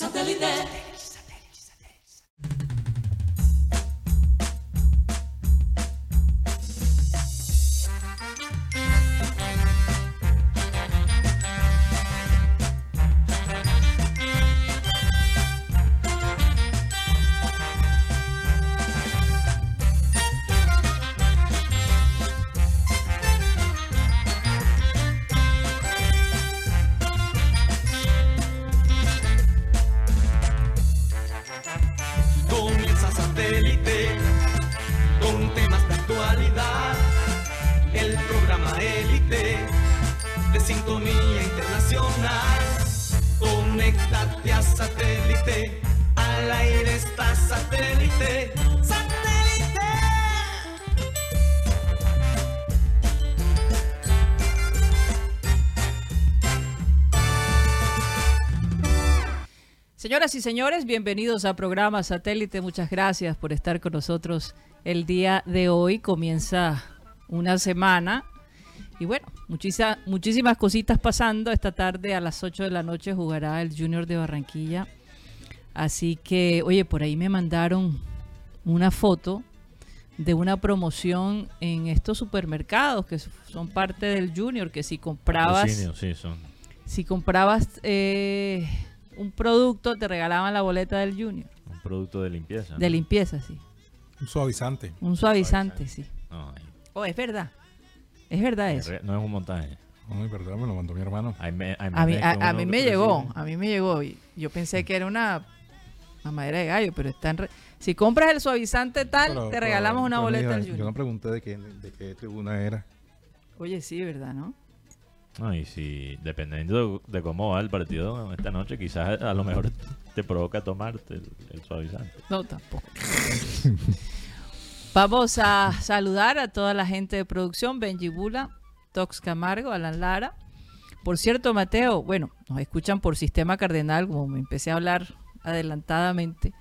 Comienza Señoras y señores, bienvenidos a programa Satélite. Muchas gracias por estar con nosotros el día de hoy. Comienza una semana y bueno, muchisa- muchísimas cositas pasando. Esta tarde a las 8 de la noche jugará el Junior de Barranquilla. Así que, oye, por ahí me mandaron una foto de una promoción en estos supermercados que son parte del Junior, que si comprabas Patrocinio, sí, son. si comprabas eh, un producto, te regalaban la boleta del Junior. Un producto de limpieza. De limpieza, sí. Un suavizante. Un suavizante, sí. No, Oh, es verdad. Es verdad eso. no es un montaje. No, es verdad, me lo mandó mi hermano. Hay me- hay A mí, a, a mí me llegó, a mí me llegó. y Yo pensé que era una mamadera de gallo, pero está en... re- Si compras el suavizante tal, Pero- te pero- regalamos una pero boleta del Yo Junior. no pregunté de qué, de qué tribuna era. Oye, sí, ¿verdad, no? No, y si, dependiendo de cómo va el partido esta noche, quizás a lo mejor te provoca tomarte el, el suavizante. No, tampoco. Vamos a saludar a toda la gente de producción, Benji Bula, Tox Camargo, Alan Lara. Por cierto, Mateo, bueno, nos escuchan por Sistema Cardenal, como me empecé a hablar adelantadamente,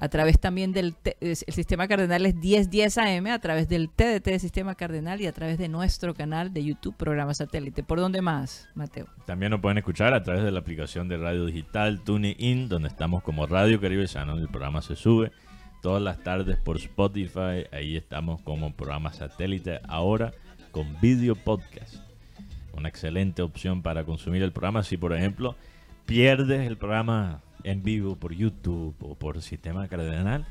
a través también del el Sistema Cardenal es 1010 AM, a través del TDT de Sistema Cardenal y a través de nuestro canal de YouTube, programa satélite. ¿Por dónde más, Mateo? También nos pueden escuchar a través de la aplicación de radio digital TuneIn, donde estamos como Radio Caribe Sano. El programa se sube todas las tardes por Spotify. Ahí estamos como programa satélite ahora con video podcast. Una excelente opción para consumir el programa. Si, por ejemplo, pierdes el programa en vivo por YouTube o por Sistema Cardenal,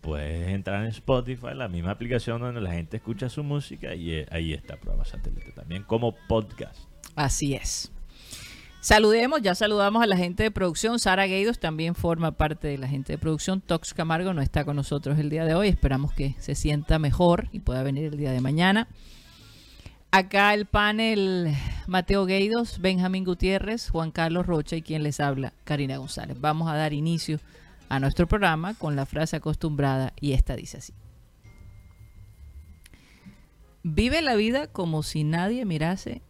puedes entrar en Spotify, la misma aplicación donde la gente escucha su música, y eh, ahí está programa satélite también como podcast. Así es. Saludemos, ya saludamos a la gente de producción. Sara Gueidos también forma parte de la gente de producción. Tox Camargo no está con nosotros el día de hoy. Esperamos que se sienta mejor y pueda venir el día de mañana. Acá el panel Mateo Gueidos, Benjamín Gutiérrez, Juan Carlos Rocha y quien les habla, Karina González. Vamos a dar inicio a nuestro programa con la frase acostumbrada y esta dice así. Vive la vida como si nadie mirase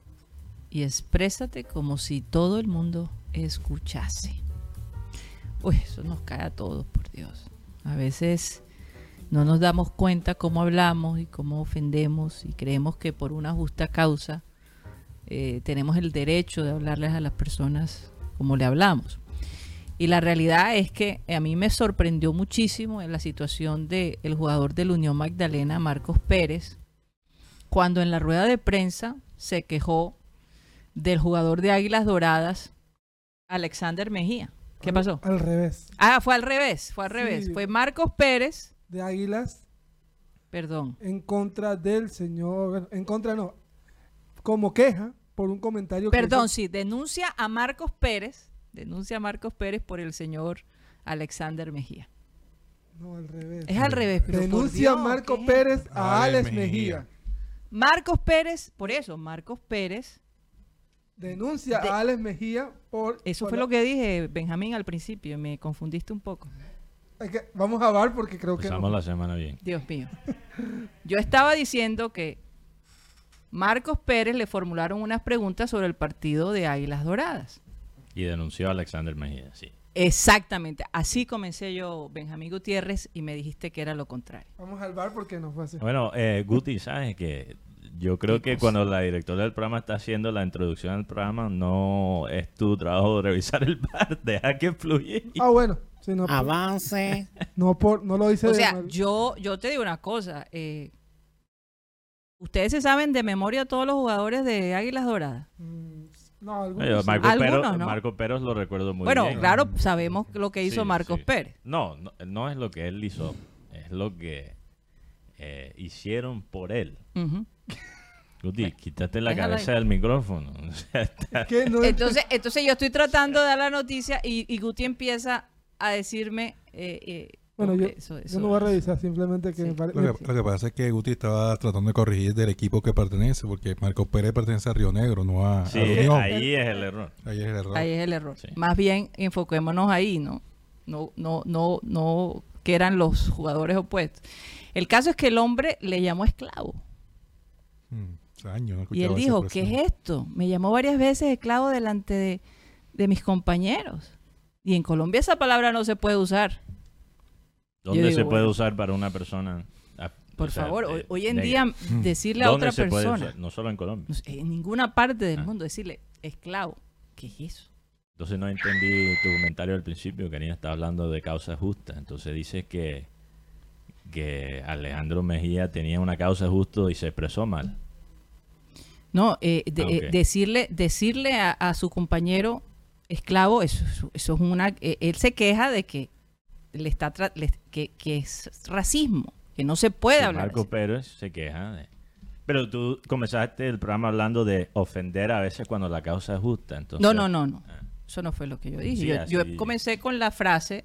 y exprésate como si todo el mundo escuchase. Uy, eso nos cae a todos, por Dios. A veces no nos damos cuenta cómo hablamos y cómo ofendemos y creemos que por una justa causa eh, tenemos el derecho de hablarles a las personas como le hablamos. Y la realidad es que a mí me sorprendió muchísimo en la situación del el jugador del Unión Magdalena, Marcos Pérez, cuando en la rueda de prensa se quejó del jugador de Águilas Doradas, Alexander Mejía. ¿Qué pasó? Al revés. Ah, fue al revés, fue al Sí. revés. Fue Marcos Pérez, De Águilas perdón, en contra del señor. En contra, no. Como queja por un comentario que perdón, hizo- sí, denuncia a Marcos Pérez, denuncia a Marcos Pérez por el señor Alexander Mejía. No, al revés. Es al revés, pero por Denuncia Dios, Marco ¿qué es Pérez a Alex Alex Mejía. Mejía. Marcos Pérez, por eso, Marcos Pérez, Denuncia De- a Alex Mejía por. eso por fue la- lo que dije, Benjamín, al principio, me confundiste un poco. Hay que- vamos a ver porque creo que. Empezamos la semana bien. Dios mío. Yo estaba diciendo que Marcos Pérez le formularon unas preguntas sobre el partido de Águilas Doradas. Y denunció a Alexander Mejía, sí. Exactamente. Así comencé yo, Benjamín Gutiérrez, y me dijiste que era lo contrario. Vamos al bar porque no fue así. Bueno, eh, Guti, sabes que Yo creo que cosa. cuando la directora del programa está haciendo la introducción al programa, no es tu trabajo revisar el bar, deja que fluya. Ah, bueno. Sí, no, Avance. no, por, no lo dice O sea, yo, yo te digo una cosa. eh, Ustedes se saben de memoria todos los jugadores de Águilas Doradas. Mm, No, algunos Oye, sí. Marco, Algunos, Peros, ¿no? Marco Peros lo recuerdo muy bueno, bien. claro, sabemos lo que hizo Sí, Marcos sí. Pérez. No, no, no es lo que él hizo, es lo que eh, hicieron por él. Ujú. Guti, quítate la Déjala cabeza ahí. del micrófono. O sea, está- Que no- Entonces, entonces yo estoy tratando de dar la noticia y, y Guti empieza a decirme... eh, eh, Bueno, yo, eso- yo eso- no voy a revisar, simplemente que Sí. me parece... Lo que, lo que pasa es que Guti estaba tratando de corregir del equipo que pertenece, porque Marco Pérez pertenece a Río Negro, no a, a sí, la Unión. ahí es el error. Ahí es el error. Ahí es el error. Sí. Más bien enfoquémonos ahí, ¿no? No, no, no, no que eran los jugadores opuestos. El caso es que el hombre le llamó esclavo. Mm, años no Y él dijo, ¿qué es esto? Me llamó varias veces esclavo delante de, de mis compañeros. Y en Colombia esa palabra no se puede usar. ¿Dónde digo, se puede bueno. usar para una persona? ah, Por o sea, favor, de- hoy, en negra? día Mm. decirle a ¿Dónde otra persona? No solo en Colombia. en ninguna parte del Ah. mundo, decirle esclavo, ¿qué es eso? Entonces no entendí tu comentario al principio, Karina está hablando de causa justa. Entonces dices que, que Alejandro Mejía tenía una causa justa y se expresó mal. No, eh, de- Ah, eh, decirle, decirle a, a su compañero esclavo, eso, eso- es una... eh, él se queja de que le está tra- le- que, que es racismo, que no se puede Sí, hablar Marco. Pérez se queja. de- Pero tú comenzaste el programa hablando de ofender a veces cuando la causa es justa. Entonces, No, no, no, no. Ah. Eso no fue lo que yo dije. Sí, yo, comencé con la frase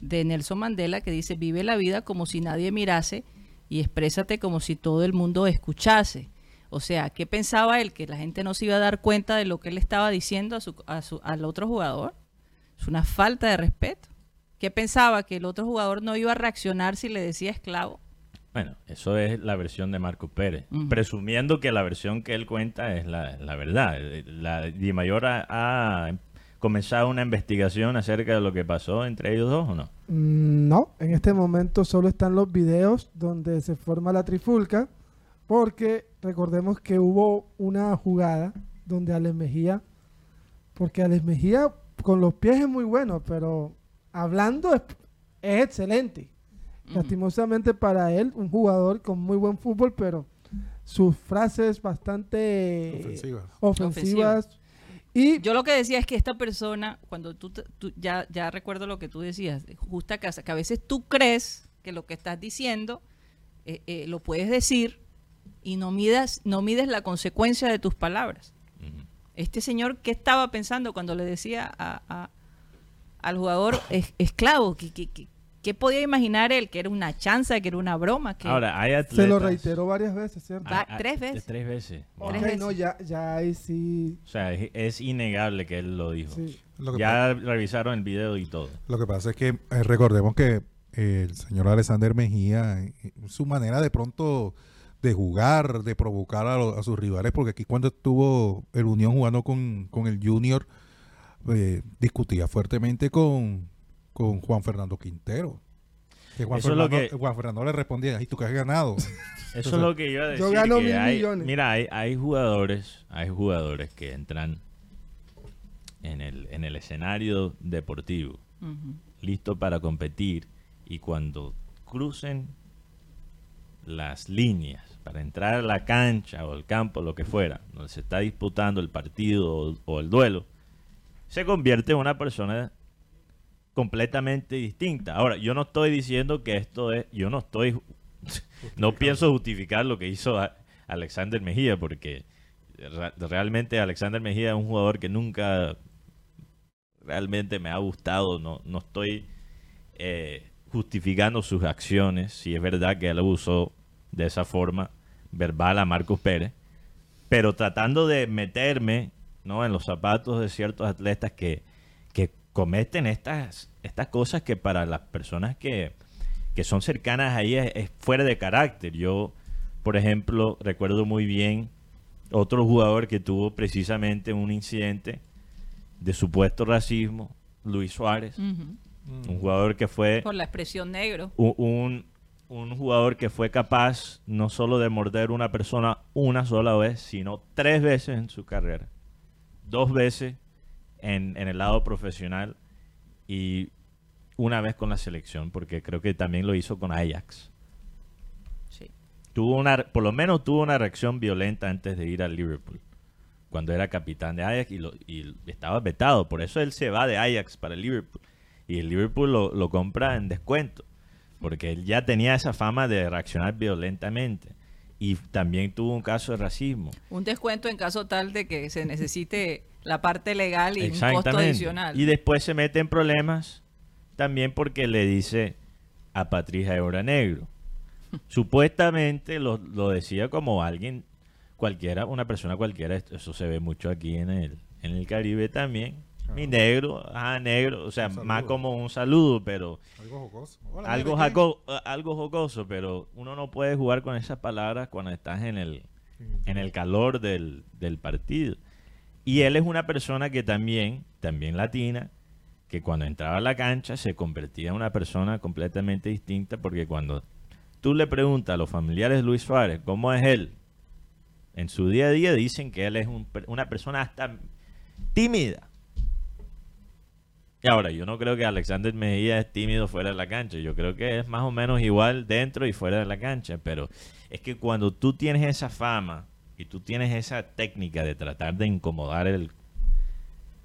de Nelson Mandela que dice, vive la vida como si nadie mirase y exprésate como si todo el mundo escuchase. O sea, ¿qué pensaba él? ¿Que la gente no se iba a dar cuenta de lo que él estaba diciendo a su, a su- al otro jugador? Es una falta de respeto. ¿Qué pensaba? ¿Que el otro jugador no iba a reaccionar si le decía esclavo? Bueno, eso es la versión de Marco Pérez. Presumiendo que la versión que él cuenta es la, la verdad. La Di Mayor ha, ha comenzado una investigación acerca de lo que pasó entre ellos dos o no. Mm, No, en este momento solo están los videos donde se forma la trifulca, porque recordemos que hubo una jugada donde Alex Mejía, porque Alex Mejía con los pies es muy bueno, pero hablando es, es excelente. Lastimosamente para él, un jugador con muy buen fútbol, pero sus frases bastante Ofensiva. ofensivas. Y Yo lo que decía es que esta persona, cuando tú, te- tú- ya, ya recuerdo lo que tú decías, de justa casa, que a veces tú crees que lo que estás diciendo eh, eh, lo puedes decir y no midas, no mides la consecuencia de tus palabras. Este señor, ¿qué estaba pensando cuando le decía a- a- al jugador es- esclavo? ¿Qué, qué, qué- qué podía imaginar él? ¿Que era una chanza, que era una broma? Que Ahora, hay atletas... se lo reiteró varias veces, ¿cierto? Va- Ah, ah, tres veces. Tres veces. Wow. No, ya, ya ahí sí, O sea, es, es innegable que él lo dijo. sí. Lo que, Ya revisaron el video y todo. Lo que pasa es que eh, recordemos que eh, el señor Alexander Mejía, eh, su manera de pronto de jugar, de provocar a, lo- a sus rivales, porque aquí cuando estuvo el Unión jugando con, con el Junior, eh, discutía fuertemente con, con Juan Fernando Quintero. Que Juan, Eso es lo Fernando, que- Juan Fernando le respondía, ¿y tú qué has ganado? Eso Entonces, es lo que iba a decir. yo gano que mil hay- millones. Mira, hay, hay jugadores, hay jugadores que entran en el, en el escenario deportivo, Ujú. listo para competir, y cuando crucen las líneas para entrar a la cancha o el campo, lo que fuera, donde se está disputando el partido o, o el duelo, se convierte en una persona completamente distinta. Ahora, yo no estoy diciendo que esto es, yo no estoy, no pienso justificar lo que hizo a- Alexander Mejía, porque realmente Alexander Mejía es un jugador que nunca realmente me ha gustado, no, no estoy eh, justificando sus acciones, si es verdad que él abusó de esa forma verbal a Marcos Pérez, pero tratando de meterme ¿no? en los zapatos de ciertos atletas que, que cometen estas, estas cosas que para las personas que, que son cercanas ahí es, es fuera de carácter. Yo, por ejemplo, recuerdo muy bien otro jugador que tuvo precisamente un incidente de supuesto racismo, Luis Suárez, un jugador que fue Por la expresión negro. un, un- un jugador que fue capaz no solo de morder una persona una sola vez, sino tres veces en su carrera. Dos veces en, en el lado profesional y una vez con la selección, porque creo que también lo hizo con Ajax. Sí. Tuvo una, por lo menos tuvo una reacción violenta antes de ir al Liverpool, cuando era capitán de Ajax y, lo- y estaba vetado. Por eso él se va de Ajax para el Liverpool. Y el Liverpool lo, lo compra en descuento, porque él ya tenía esa fama de reaccionar violentamente. Y también tuvo un caso de racismo. Un descuento en caso tal de que se necesite la parte legal y un costo adicional. Y después se mete en problemas también porque le dice a Patricia Ebra Negro. Supuestamente lo, lo decía como alguien cualquiera, una persona cualquiera. Esto- Eso se ve mucho aquí en el, en el Caribe también. Mi negro, ajá, negro, o sea, más como un saludo, pero Algo jocoso. Hola, algo, jaco- algo jocoso, pero uno no puede jugar con esas palabras cuando estás en el, en el calor del, del partido. Y él es una persona que también, también latina, que cuando entraba a la cancha se convertía en una persona completamente distinta, porque cuando tú le preguntas a los familiares de Luis Suárez cómo es él, en su día a día dicen que él es un una persona hasta tímida. Y ahora, yo no creo que Alexander Mejía es tímido fuera de la cancha. Yo creo que es más o menos igual dentro y fuera de la cancha. Pero es que cuando tú tienes esa fama y tú tienes esa técnica de tratar de incomodar el,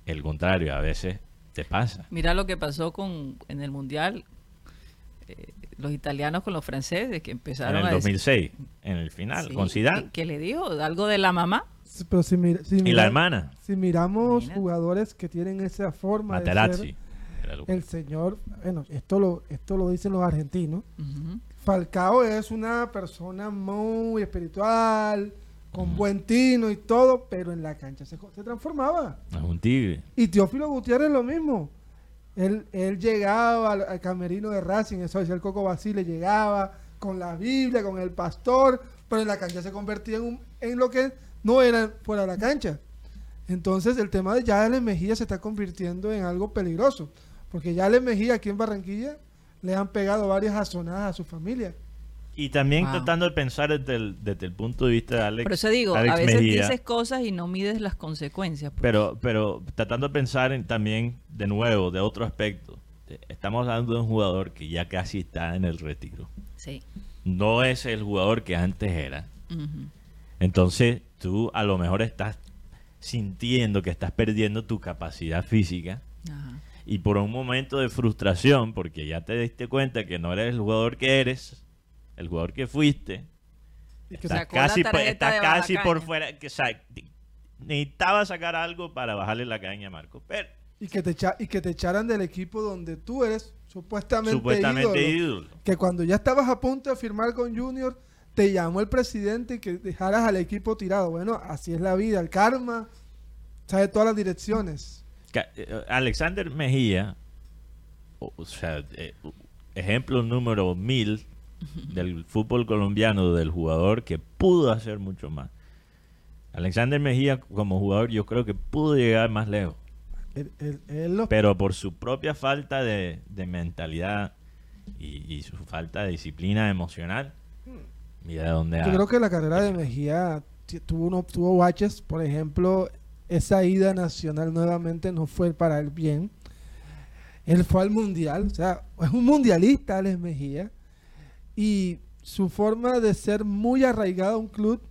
el contrario, a veces te pasa. Mira lo que pasó con en el Mundial, eh, los italianos con los franceses, que En empezaron el a decir- 2006, en el final, Sí, con Zidane que, que le dijo algo de la mamá. Sí, Pero si, mira- si y mira- la hermana, si miramos Mira. jugadores que tienen esa forma de Materazzi. ser, el- señor, bueno, esto lo, esto lo dicen los argentinos. Falcao es una persona muy espiritual, con buen tino y todo, pero en la cancha se, se transformaba. Es un tigre. Y Teófilo Gutiérrez lo mismo. Él, él llegaba al, al camerino de Racing, eso decía el Coco Basile, llegaba con la Biblia, con el pastor, pero en la cancha se convertía en, un- en lo que no era fuera de la cancha. Entonces el tema de Yales Mejía se está convirtiendo en algo peligroso, porque Yales Mejía aquí en Barranquilla le han pegado varias azonadas a su familia. Y también Wow. tratando de pensar desde el, desde el punto de vista de Alex, Por eso digo, Alex a veces dices cosas y no mides las consecuencias. pues. pero, pero tratando de pensar en, también de nuevo, de otro aspecto. Eh, Estamos hablando de un jugador que ya casi está en el retiro. Sí. No es el jugador que antes era. Entonces tú a lo mejor estás sintiendo que estás perdiendo tu capacidad física Ajá. y por un momento de frustración, porque ya te diste cuenta que no eres el jugador que eres, el jugador que fuiste, la casi, de casi por fuera. Que, necesitaba sacar algo para bajarle la caña a Marco. Pero y que te echa- y que te echaran del equipo donde tú eres supuestamente, supuestamente ídolo. ídolo. que cuando ya estabas a punto de firmar con Junior, te llamó el presidente y que dejaras al equipo tirado. Bueno, así es la vida, el karma, sabe todas las direcciones. Eh, Alexander Mejía, o, o sea, eh, ejemplo número mil del fútbol colombiano, del jugador que pudo hacer mucho más. Alexander Mejía como jugador yo creo que pudo llegar más lejos, Él, él- él lo- pero por su propia falta de, de mentalidad y, y su falta de disciplina emocional, mira dónde yo ha- creo que la carrera de Mejía tuvo, uno, tuvo baches, por ejemplo, esa ida nacional nuevamente no fue para el bien. Él fue al mundial, o sea, es un mundialista, Alex Mejía, y su forma de ser muy arraigado a un club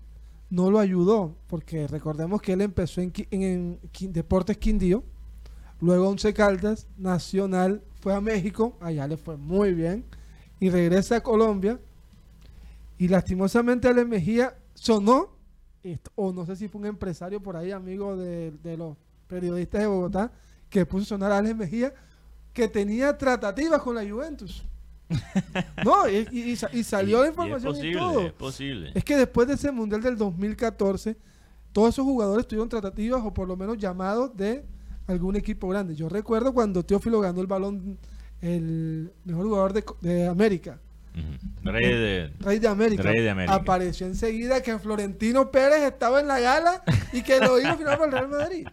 no lo ayudó, porque recordemos que él empezó en, en, Deportes Quindío, luego Once Caldas, Nacional, fue a México, allá le fue muy bien, y regresa a Colombia, y lastimosamente Alex Mejía sonó, o no sé si fue un empresario por ahí, amigo de, de los periodistas de Bogotá, que puso sonar a Alex Mejía, que tenía tratativas con la Juventus. No, y, y- y sa- y salió y- la y información es y, posible, todo. es posible. Es que después de ese Mundial del 2014, todos esos jugadores tuvieron tratativas o por lo menos llamados de algún equipo grande. Yo recuerdo cuando Teófilo ganó el balón, el mejor jugador de, América. Rey de... Rey de América. Rey de América. Apareció enseguida que Florentino Pérez estaba en la gala y que lo iba a firmar para el Real Madrid.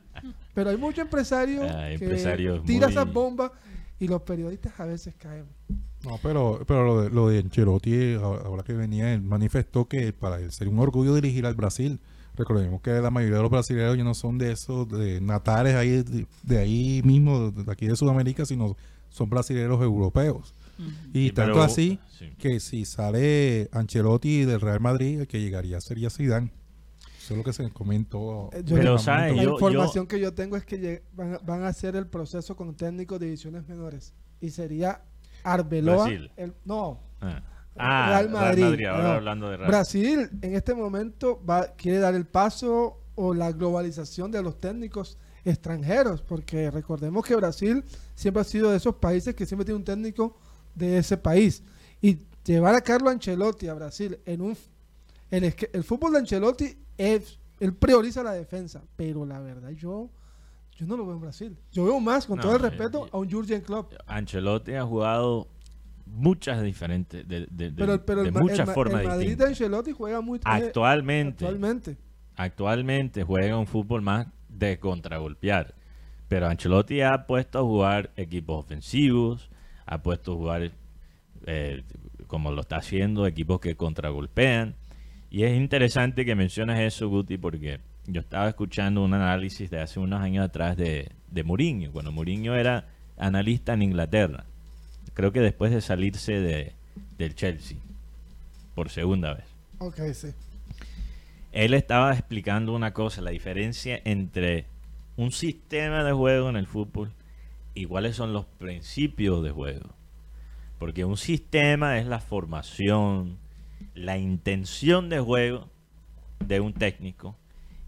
Pero hay muchos empresarios Ah, que empresarios tiran muy- esas bombas y los periodistas a veces caen. No, pero, pero lo, de, lo de Ancelotti, ahora que venía, él manifestó que para él sería un orgullo dirigir al Brasil. Recordemos que la mayoría de los brasileños ya no son de esos de natales ahí, de, de ahí mismo, de aquí de Sudamérica, sino son brasileños europeos. Y Sí, tanto pero- así sí. que si sale Ancelotti del Real Madrid, el que llegaría sería Zidane. Eso es lo que se comentó. Eh, yo- Pero, ¿sabes? La yo- información que yo tengo es que lleg- van, a- van a hacer el proceso con técnicos de divisiones menores. Y sería Arbeloa. Brasil. el- no, Ah, Ah, Real Madrid, ahora no. hablando de Real. Brasil en este momento va, quiere dar el paso o la globalización de los técnicos extranjeros, porque recordemos que Brasil siempre ha sido de esos países que siempre tiene un técnico de ese país. Y llevar a Carlo Ancelotti a Brasil en un... El, el fútbol de Ancelotti es... Él prioriza la defensa, pero la verdad yo... Yo no lo veo en Brasil. Yo veo más, con No, todo el eh, respeto, a un Jurgen Klopp. Ancelotti ha jugado muchas diferentes, de, de- de- Pero, de muchas el formas el Madrid de distintas. Ancelotti juega muy... Actualmente, actualmente. actualmente juega un fútbol más de contragolpear. Pero Ancelotti ha puesto a jugar equipos ofensivos, ha puesto a jugar, eh, como lo está haciendo, equipos que contragolpean. Y es interesante que menciones eso, Guti, porque yo estaba escuchando un análisis de hace unos años atrás de, de Mourinho, cuando Mourinho era analista en Inglaterra. Creo que después de salirse de, del Chelsea, por segunda vez Ok, sí. él estaba explicando una cosa, la diferencia entre un sistema de juego en el fútbol y cuáles son los principios de juego. Porque un sistema es la formación, la intención de juego de un técnico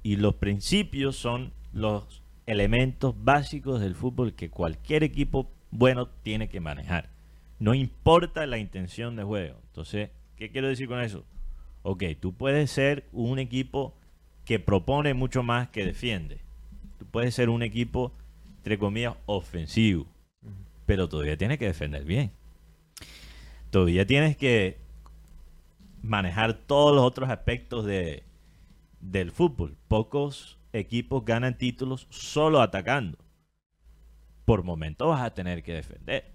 y los principios son los elementos básicos del fútbol que cualquier equipo bueno tiene que manejar. No importa la intención de juego. Entonces, ¿qué quiero decir con eso? Ok, tú puedes ser un equipo que propone mucho más que defiende. Tú puedes ser un equipo, entre comillas, ofensivo. Pero todavía tienes que defender bien. Todavía tienes que manejar todos los otros aspectos de, del fútbol. Pocos equipos ganan títulos solo atacando. Por momentos vas a tener que defender.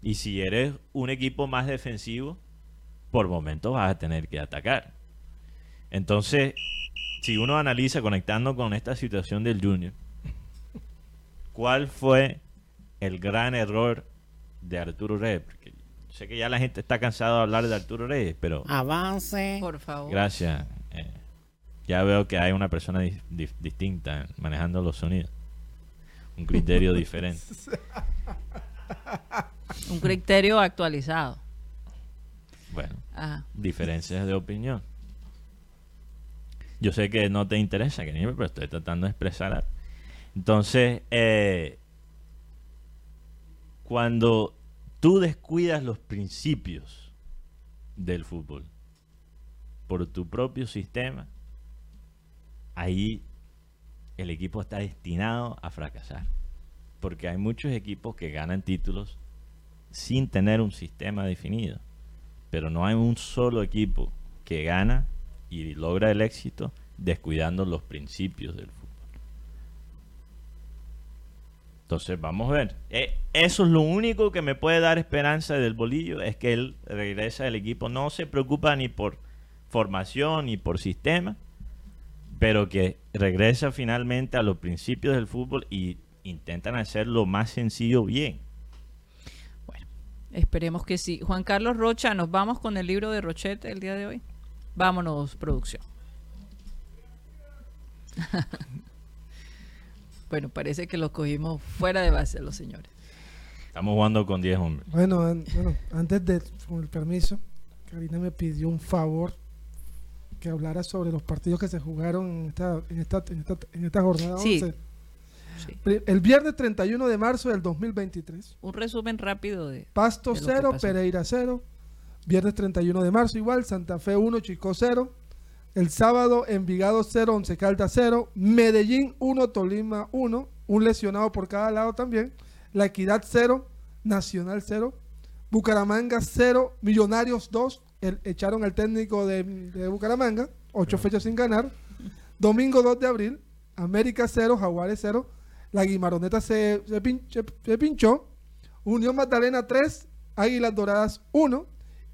Y si eres un equipo más defensivo, por momentos vas a tener que atacar. Entonces, si uno analiza conectando con esta situación del Junior, ¿cuál fue el gran error de Arturo Reyes? Porque sé que ya la gente está cansada de hablar de Arturo Reyes, pero Avance. Por favor. gracias. Ya veo que hay una persona dis- dis- distinta manejando los sonidos. Un criterio diferente. Un criterio actualizado. Bueno, Ajá. diferencias de opinión. Yo sé que no te interesa, que pero estoy tratando de expresar. Entonces, eh, cuando tú descuidas los principios del fútbol por tu propio sistema, ahí el equipo está destinado a fracasar. Porque hay muchos equipos que ganan títulos sin tener un sistema definido pero no hay un solo equipo que gana y logra el éxito descuidando los principios del fútbol. Entonces vamos a ver. Eh, eso es lo único que me puede dar esperanza del bolillo, es que él regresa al equipo, no se preocupa ni por formación ni por sistema, pero que regresa finalmente a los principios del fútbol y intentan hacerlo más sencillo bien. Esperemos que sí. Juan Carlos Rocha, nos vamos con el libro de Rochete el día de hoy. Vámonos, producción. bueno, parece que los cogimos fuera de base los señores. Estamos jugando con 10 hombres. Bueno, an- bueno, antes de, con el permiso, Karina me pidió un favor que hablara sobre los partidos que se jugaron en esta, en esta, en esta, en esta jornada Sí. 11. Sí. El viernes 31 de marzo del 2023. Un resumen rápido de... Pasto De lo que 0, pasó. Pereira 0. Viernes 31 de marzo igual, Santa Fe 1, Chico 0. El sábado Envigado 0, Once Caldas 0. Medellín 1, Tolima 1. Un lesionado por cada lado también. La Equidad 0, Nacional 0. Bucaramanga 0, Millonarios 2. El- echaron al técnico de, de Bucaramanga, 8 fechas sin ganar. Domingo 2 de abril, América 0, Jaguares 0. La Guimaroneta se, se pin- se- se pinchó. Unión Magdalena 3, Águilas Doradas 1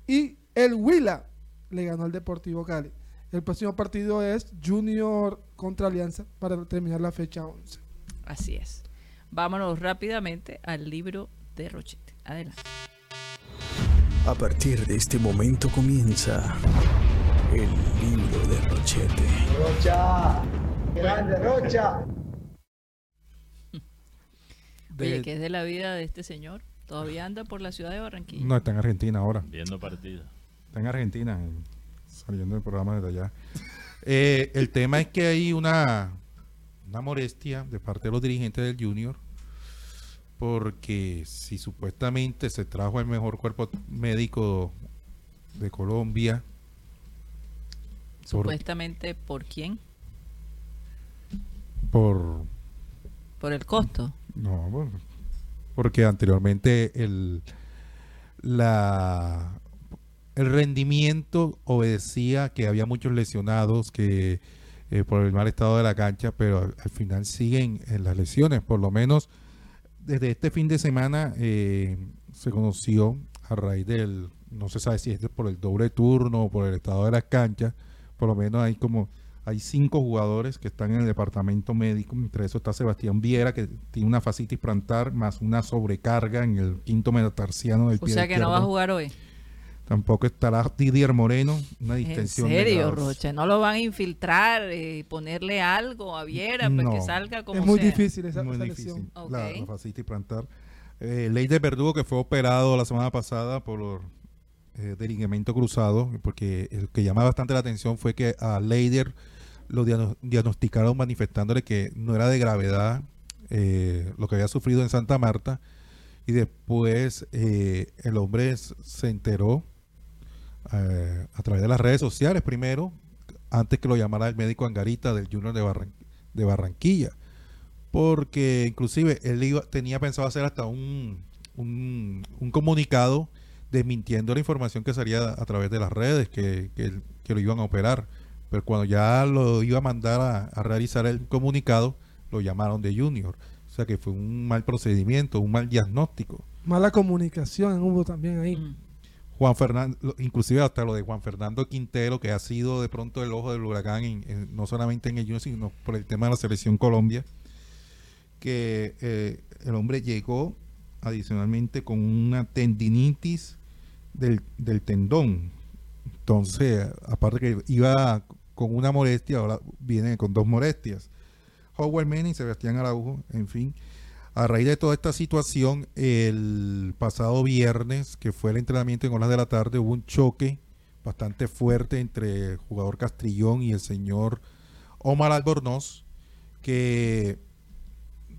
y el Huila le ganó al Deportivo Cali. El próximo partido es Junior contra Alianza para terminar la fecha 11. Así es. Vámonos rápidamente al libro de Rochete. Adelante. A partir de este momento comienza el libro de Rochete. Rocha, grande Rocha. Oye, ¿qué es de la vida de este señor? Todavía anda por la ciudad de Barranquilla. No, está en Argentina ahora. Viendo partidos. Está en Argentina, en- saliendo del programa desde allá. Eh, el tema es que hay una, una molestia de parte de los dirigentes del Junior, porque si supuestamente se trajo el mejor cuerpo médico de Colombia, Supuestamente, ¿por quién? por Por el costo. No, porque anteriormente el, la, el rendimiento obedecía que había muchos lesionados que eh, por el mal estado de la cancha, pero al, al final siguen en las lesiones. Por lo menos desde este fin de semana eh, se conoció a raíz del, no se sabe si es por el doble turno o por el estado de las canchas, por lo menos hay como hay cinco jugadores que están en el departamento médico. Entre eso está Sebastián Viera, que tiene una fascitis plantar más una sobrecarga en el quinto metatarsiano del O pie sea que no va a jugar hoy. Tampoco estará Didier Moreno, una En distensión. de serio. Rocha. No lo van a infiltrar y ponerle algo a Viera para que No. salga como es muy sea. difícil esa, Muy esa difícil. lesión. Ok. La, plantar. Eh, Ley de Verdugo, que fue operado la semana pasada por eh, de ligamento cruzado, porque el que llama bastante la atención fue que a Leider lo diagno- diagnosticaron manifestándole que no era de gravedad eh, lo que había sufrido en Santa Marta y después eh, el hombre se enteró eh, a través de las redes sociales primero, antes que lo llamara el médico Angarita del Junior de, Barran- de Barranquilla, porque inclusive él iba, tenía pensado hacer hasta un, un, un comunicado desmintiendo la información que salía a través de las redes que, que, que lo iban a operar. Pero cuando ya lo iba a mandar a, a realizar el comunicado, lo llamaron de Junior. O sea que fue un mal procedimiento, un mal diagnóstico. Mala comunicación hubo también ahí. Mm. Juan Fernando, inclusive hasta lo de Juan Fernando Quintero, que ha sido de pronto el ojo del huracán, en- no solamente en el Junior, sino por el tema de la selección Colombia, que eh, el hombre llegó adicionalmente con una tendinitis del, del tendón. Entonces, aparte que iba con una molestia, ahora viene con dos molestias. Howard Manning, Sebastián Araujo, en fin. A raíz de toda esta situación, el pasado viernes, que fue el entrenamiento en horas de la tarde, hubo un choque bastante fuerte entre el jugador Castrillón y el señor Omar Albornoz, que,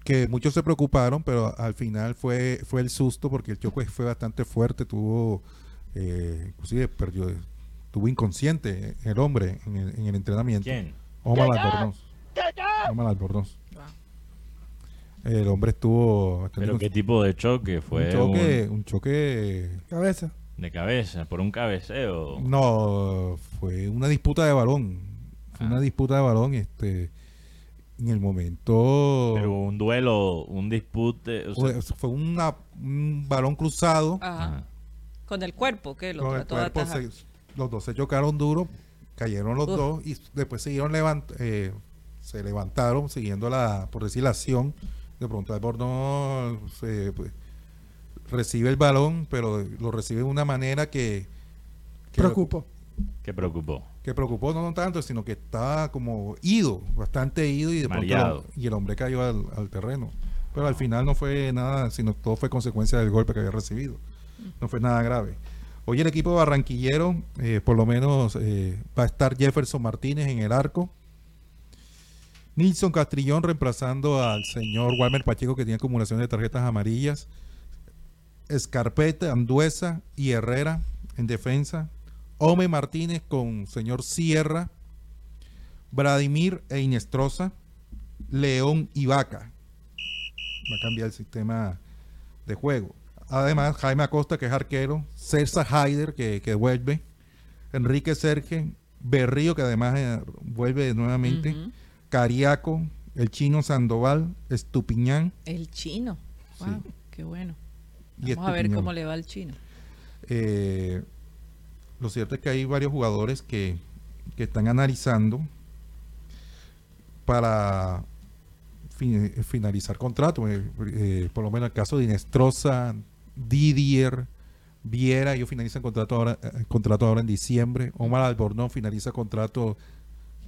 que muchos se preocuparon, pero al final fue, fue el susto porque el choque fue bastante fuerte, tuvo, eh, inclusive perdió, tuvo inconsciente el hombre en el, en el entrenamiento. ¿Quién? Omar Albornoz. Omar Albornoz. El hombre estuvo ¿Pero qué tipo de choque? ¿Fue un choque, un- un choque Cabeza. de cabeza? ¿Por un cabeceo? no fue una disputa de balón. Fue Ah. una disputa de balón, este en el momento Pero un duelo, un dispute. o sea- fue, fue una- un balón cruzado. Ajá. Ajá. Con el cuerpo, ¿qué? Lo con el trató de cuerpo se- los dos se chocaron duro, cayeron los Uf. dos y después siguieron levant, eh, se levantaron siguiendo la, por decir la acción. De pronto Albornoz se pues, recibe el balón, pero lo recibe de una manera que, que Preocupo. ¿Qué preocupó? que preocupó no, no tanto, sino que estaba como ido, bastante ido y de pronto Mareado. y el hombre cayó al, al terreno. Pero al final no fue nada, sino todo fue consecuencia del golpe que había recibido. No fue nada grave. Hoy el equipo barranquillero, eh, por lo menos, eh, va a estar Jefferson Martínez en el arco. Nilson Castrillón reemplazando al señor Walmer Pacheco que tiene acumulación de tarjetas amarillas. Escarpeta, Anduesa y Herrera en defensa. Ome Martínez con señor Sierra. Vladimir e Inestrosa. León y Vaca. Va a cambiar el sistema de juego. Además, Jaime Acosta, que es arquero. César Haider, que, vuelve. Enrique Serge. Berrío, que además eh, vuelve nuevamente. Cariaco. El chino Sandoval. Estupiñán. El chino. Sí. Wow, qué bueno. Y Vamos a ver cómo le va al chino. Eh, lo cierto es que hay varios jugadores que, que están analizando para fin- finalizar contrato. Eh, eh, por lo menos el caso de Inestrosa, Didier, Viera, ellos finalizan contrato ahora, eh, contrato ahora en diciembre. Omar Albornoz finaliza contrato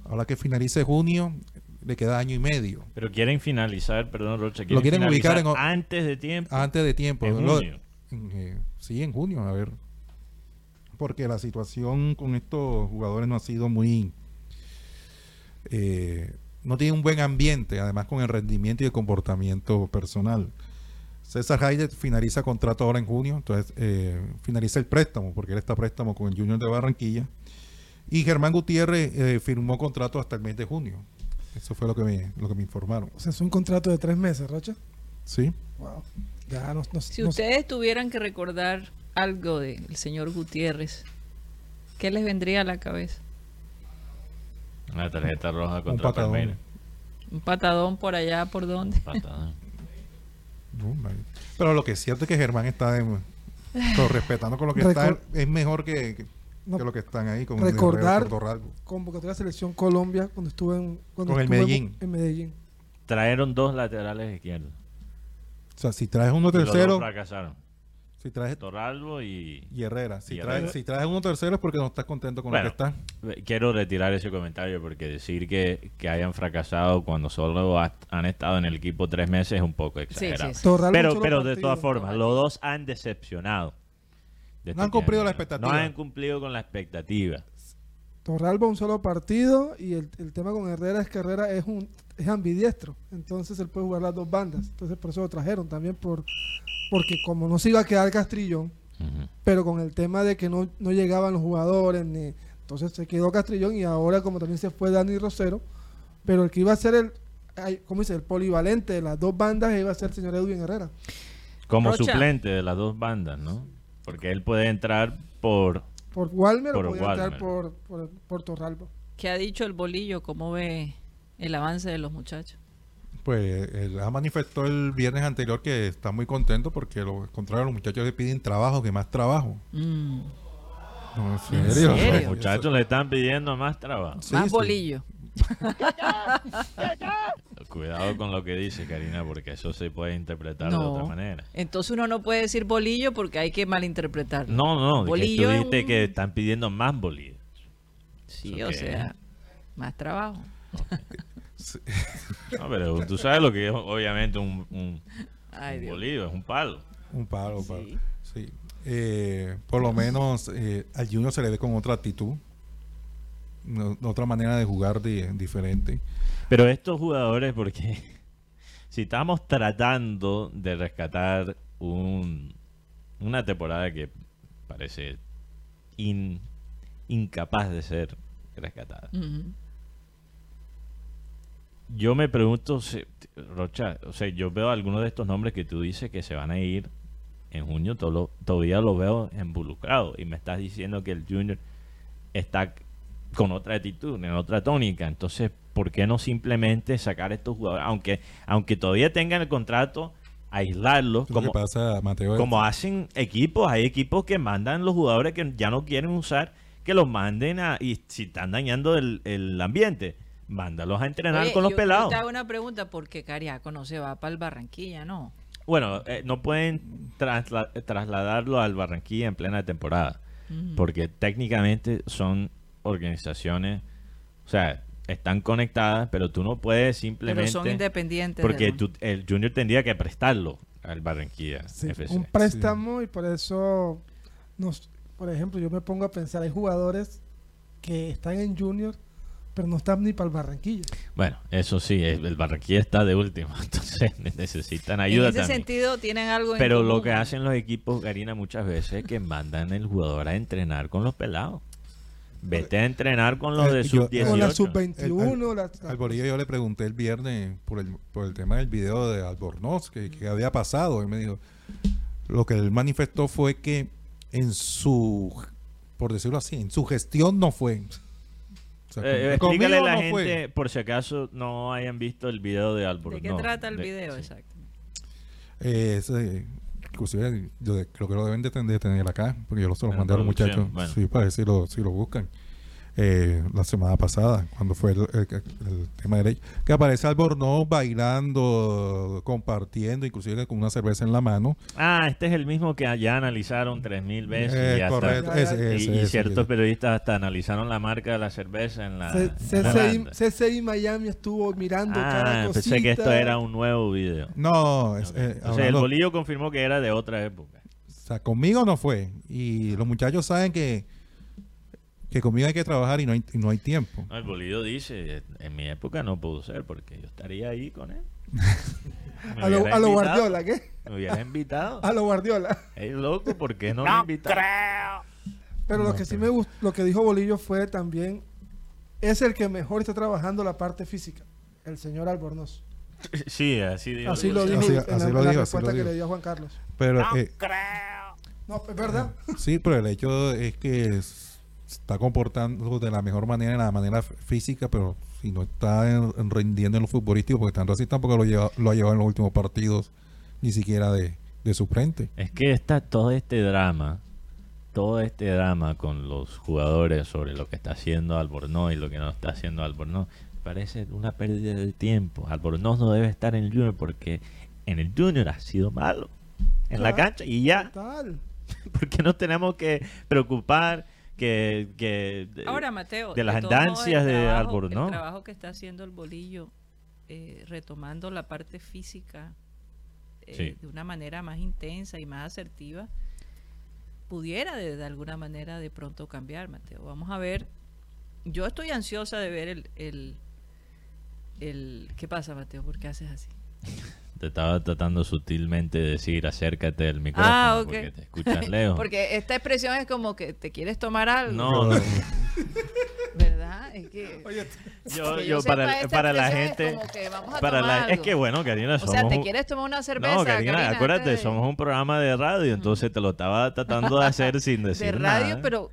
ahora que finalice junio, le queda año y medio. Pero quieren finalizar, perdón, Rocha, Lo quieren ubicar en antes de tiempo. Antes de tiempo. En Lo- junio. en, eh, sí, en junio, a ver. Porque la situación con estos jugadores no ha sido muy... eh, no tiene un buen ambiente, además con el rendimiento y el comportamiento personal. César Haydet finaliza contrato ahora en junio, entonces eh, finaliza el préstamo, porque él está préstamo con el Junior de Barranquilla. Y Germán Gutiérrez eh, firmó contrato hasta el mes de junio. Eso fue lo que me, lo que me informaron. O sea, es un contrato de tres meses, Rocha. Sí. Wow. Ya nos, nos- Si nos- ustedes tuvieran que recordar algo del señor Gutiérrez, ¿qué les vendría a la cabeza? Una tarjeta roja contra patadón. Palmeiras. ¿Un patadón por allá, por dónde? Patadón. No, man. Pero lo que es cierto es que Germán está respetando con lo que está, es mejor que, que, no, que lo que están ahí con Recordar- convocatoria de selección Colombia cuando estuve en, cuando Con el estuve en- Medellín. En Medellín. Trajeron dos laterales izquierdos. O sea, si traes uno los tercero, fracasaron. si traes Torralbo y... y Herrera, si, y traes, Herrera. si traes uno tercero es porque no estás contento con Bueno, lo que está. Quiero retirar ese comentario porque decir que, que hayan fracasado cuando solo ha- han estado en el equipo tres meses es un poco exagerado. sí, sí. Pero, pero de todas formas, los dos han decepcionado. De No han este cumplido año. la expectativa. No han cumplido con la expectativa. Torralba un solo partido y el, el tema con Herrera es que Herrera es un es ambidiestro, entonces él puede jugar las dos bandas, entonces por eso lo trajeron también por porque como no se iba a quedar Castrillón, pero con el tema de que no, no llegaban los jugadores, ni- entonces se quedó Castrillón y ahora como también se fue Dani Rosero, pero el que iba a ser el ¿cómo dice? el polivalente de las dos bandas iba a ser el señor Edwin Herrera. Como Rocha. suplente de las dos bandas, ¿no? Porque él puede entrar por... Por Walmer Por o podía entrar por, por, por Torralba. ¿Qué ha dicho el bolillo? ¿Cómo ve el avance de los muchachos? Pues él ha manifestó el viernes anterior que está muy contento porque lo contrario los muchachos le piden trabajo, que más trabajo. Mm, No, en ¿En serio. Los muchachos le están pidiendo más trabajo. Sí, más sí. Cuidado con lo que dice Karina porque eso se puede interpretar de otra manera. Entonces uno no puede decir bolillo porque hay que malinterpretarlo. No, no, que tú Bolillo es dijiste un- que están pidiendo más bolillos. Sí, ¿Eso o qué sea, más trabajo. No, pero tú sabes lo que es obviamente un, un, Ay, un Dios. bolillo, es un palo. Un palo, un palo. Sí. Sí. Eh, por lo menos eh, al Junior se le ve con otra actitud, no- otra manera de jugar de- diferente. Pero estos jugadores, porque si estamos tratando de rescatar un, una temporada que parece in- incapaz de ser rescatada. Yo me pregunto, si- Rocha, o sea, yo veo algunos de estos nombres que tú dices que se van a ir en junio, todo lo- todavía los veo involucrados y me estás diciendo que el Junior está con otra actitud, en otra tónica. Entonces, ¿por qué no simplemente sacar a estos jugadores? Aunque, aunque todavía tengan el contrato, aislarlos, Lo como, que pasa, Mateo, como hacen equipos, hay equipos que mandan los jugadores que ya no quieren usar, que los manden a, y si están dañando el, el ambiente, mándalos a entrenar Oye, con los yo- pelados. Yo te hago una pregunta porque Cariaco no se va para el Barranquilla, ¿no? Bueno, eh, no pueden trasla- trasladarlo al Barranquilla en plena temporada, porque técnicamente son organizaciones, o sea, están conectadas, pero tú no puedes Pero simplemente son independientes. porque tú- el Junior tendría que prestarlo al Barranquilla Sí, FC. un préstamo y por eso nos por ejemplo yo me pongo a pensar hay jugadores que están en junior pero no están ni para el Barranquilla Bueno, eso sí, el, el Barranquilla está de último, entonces necesitan ayuda en ese también. sentido tienen algo en Pero lo común. que hacen los equipos, Karina, muchas veces es que mandan el jugador a entrenar con los pelados. Vete a entrenar con los de Eh, yo- sub-18. o la El- sub-21 la- la- Al Bolillo yo le pregunté el viernes por el, por el tema del video de Albornoz, que, que había pasado. Él me dijo, lo que él manifestó fue que en su, por decirlo así, en su gestión no fue. O sea, Eh, con- explícale a la no gente, fue. por si acaso no hayan visto el video de ¿De Albornoz. qué trata el De- video? sí. Exacto. Eh, es, eh, inclusive yo creo que lo deben de ten- de tener acá, porque yo lo se lo En mandé a los muchachos, bueno. sí, para ver si lo, si lo buscan. Eh, la semana pasada, cuando fue el, el- el tema de ley, que aparece Albornoz bailando, compartiendo, inclusive con una cerveza en la mano. Ah, este es el mismo que ya analizaron tres mil veces. Eh, y hasta- correcto, Ya, ya, ese, y- ese, y ese, ciertos ese. periodistas hasta analizaron la marca de la cerveza en la. C- en CCI, Miami estuvo mirando Ah, cada cosita. pensé que esto era un nuevo video. No, es, eh, Entonces el bolillo confirmó que era de otra época. O sea, conmigo no fue. Y los muchachos saben que, que conmigo hay que trabajar y no hay, y no hay tiempo. No, el bolillo dice, en mi época no pudo ser porque yo estaría ahí con él. A lo, a Guardiola, ¿qué? Me hubiera invitado. A lo Guardiola. Es loco, ¿por qué no, me invitaron? Pero lo No, que sí me gustó, lo que dijo Bolillo fue también, es el que mejor está trabajando la parte física, el señor Albornoz. Sí, así digo. Así lo dijo Así- en así la, lo en la dijo, así respuesta lo que dijo. le dio a Juan Carlos. Pero eh, No, es verdad. sí, pero el hecho es que está comportando de la mejor manera, en la manera física, pero si no está en- en rindiendo en lo futbolístico, porque tanto así tampoco lo, lleva, lo ha llevado en los últimos partidos, ni siquiera de, de su frente. Es que está todo este drama, todo este drama con los jugadores sobre lo que está haciendo Albornoz y lo que no está haciendo Albornoz, parece una pérdida de tiempo. Albornoz no debe estar en el Junior porque en el Junior ha sido malo en la cancha y ya, Total. porque nos tenemos que preocupar que, que Ahora, Mateo, de las andancias de trabajo- Albornoz. El trabajo que está haciendo el bolillo, eh, retomando la parte física eh, Sí. de una manera más intensa y más asertiva, pudiera de, de alguna manera de pronto cambiar, Mateo. Vamos a ver. Yo estoy ansiosa de ver el, el, el- ¿Qué pasa, Mateo? ¿Por qué haces así? Te estaba tratando sutilmente de decir acércate del micrófono Ah, porque te escuchas lejos. Porque esta expresión es como que te quieres tomar algo. no, no. ¿Verdad? Es que, Yo, que yo para, la es gente como que vamos a para la, tomar es que bueno Karina O somos sea, te un- quieres tomar una cerveza. no Karina, Karina, acuérdate de- somos un programa de radio entonces te lo estaba tratando de hacer sin decir de radio, nada. pero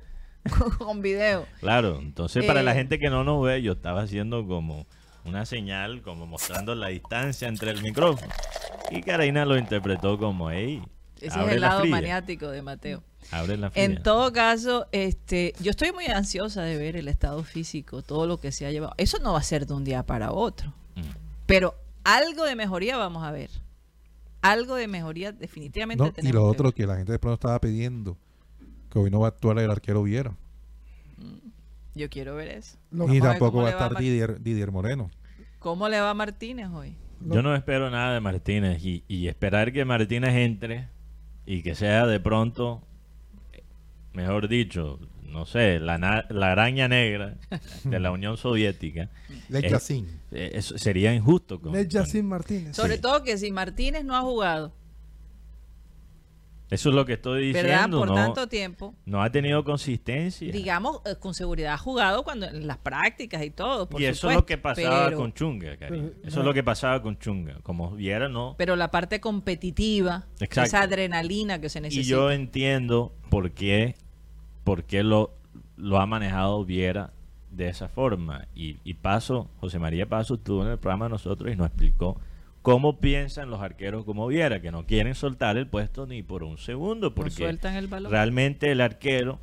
con, con video. claro entonces para la Eh, gente que no nos ve yo estaba haciendo como una señal como mostrando la distancia entre el micrófono y Karina lo interpretó como hey Ese abre es el la lado fría, maniático de Mateo. abre la fría. En todo caso, este, yo estoy muy ansiosa de ver el estado físico, todo lo que se ha llevado. Eso no va a ser de un día para otro, Mm. pero algo de mejoría vamos a ver. Algo de mejoría definitivamente ¿no? Y tenemos lo que otro ver. que la gente de pronto estaba pidiendo, que hoy no va a actuar el arquero Viera. Yo quiero ver eso. Lo- Y tampoco va a le va a estar Didier, Didier Moreno. ¿Cómo le va a Martínez hoy? Yo no espero nada de Martínez y, y esperar que Martínez entre y que sea de pronto, mejor dicho, no sé, la, na- la araña negra de la Unión Soviética, Lech Eh, eso sería injusto. Con, Martínez. Sobre Sí. todo que si Martínez no ha jugado, eso es lo que estoy ¿verdad? diciendo. Por no, tanto tiempo, no ha tenido consistencia. digamos, eh, con seguridad ha jugado cuando en las prácticas y todo. por y eso es lo que pasaba pero- con Chunga, cariño. Pero- Eso es lo que pasaba con Chunga. Como viera, no. Pero la parte competitiva, Exacto. esa adrenalina que se Y necesita. yo entiendo por qué, por qué lo, lo ha manejado Viera de esa forma. Y, y Paso, José María Paso estuvo en el programa de nosotros y nos explicó cómo piensan los arqueros como Viera, que no quieren soltar el puesto ni por un segundo, no porque sueltan el balón. realmente el arquero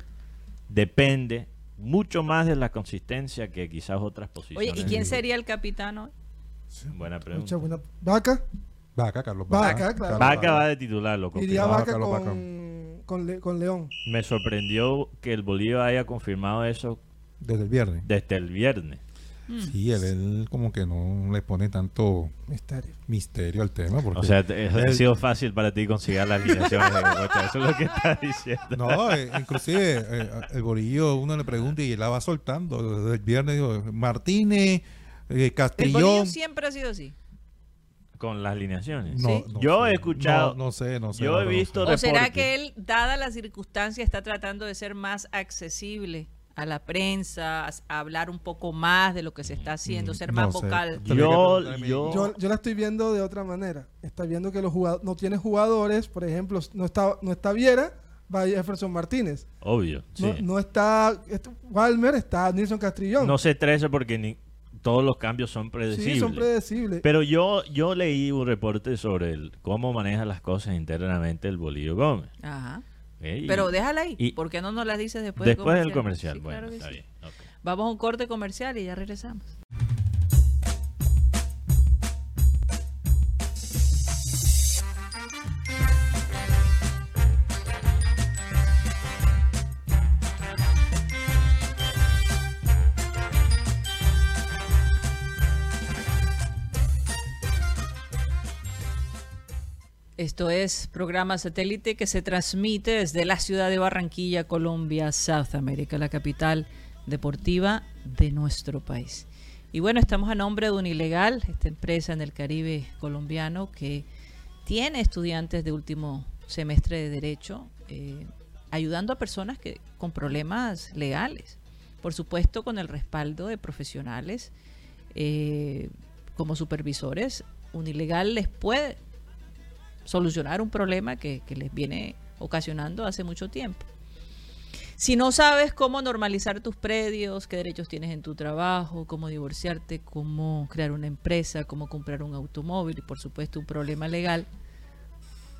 depende mucho más de la consistencia que quizás otras Oye, posiciones. ¿y quién sería el capitán hoy? Buena Mucha pregunta. buena. Vaca. Vaca, Carlos Vaca, claro. Vaca va de titular, loco. Iría Vaca Carlos con, con, Le- con León. Me sorprendió que el Bolívar haya confirmado eso Desde el viernes. desde el viernes. Mm. Sí, él, él como que no le pone tanto Misterio. misterio al tema. Porque O sea, te- ha sido fácil para ti conseguir las alineaciones de. Eso es lo que estás diciendo. No, eh, inclusive eh, el bolillo uno le pregunta y él la va soltando. Desde el viernes Martínez, eh, El Castrillón. siempre ha sido así. Con las alineaciones. No, Sí. no Yo sé. he escuchado- No, no sé, no sé. yo he visto sé. ¿O será que él, dada la circunstancia, está tratando de ser más accesible a la prensa, a, hablar un poco más de lo que se está haciendo, ser Mm, no más sé. vocal? Yo, yo, Yo, yo la estoy viendo de otra manera. Está viendo que los jugadores no tiene jugadores, por ejemplo, no está, no está Viera, va Jefferson Martínez. obvio, sí. No, está este, Walmer, está Nilson Castrillón. No se estresa porque ni, todos los cambios son Sí, predecibles. son predecibles. Pero yo, yo leí un reporte sobre el, cómo maneja las cosas internamente el Bolillo Gómez. Ajá. Y Pero déjala ahí. y- ¿Por qué no nos las dices después, después del del comercial. Sí, bueno, claro está sí. bien. Vamos a un corte comercial y ya regresamos. Esto es programa satélite que se transmite desde la ciudad de Barranquilla, Colombia, South America, la capital deportiva de nuestro país. Y bueno, estamos a nombre de Unilegal, esta empresa en el Caribe colombiano que tiene estudiantes de último semestre de Derecho, eh, ayudando a personas que, con problemas legales. Por supuesto, con el respaldo de profesionales eh, como supervisores. Unilegal les puede solucionar un problema que, les viene ocasionando hace mucho tiempo. Si no sabes cómo normalizar tus predios, qué derechos tienes en tu trabajo, cómo divorciarte, cómo crear una empresa, cómo comprar un automóvil y por supuesto un problema legal,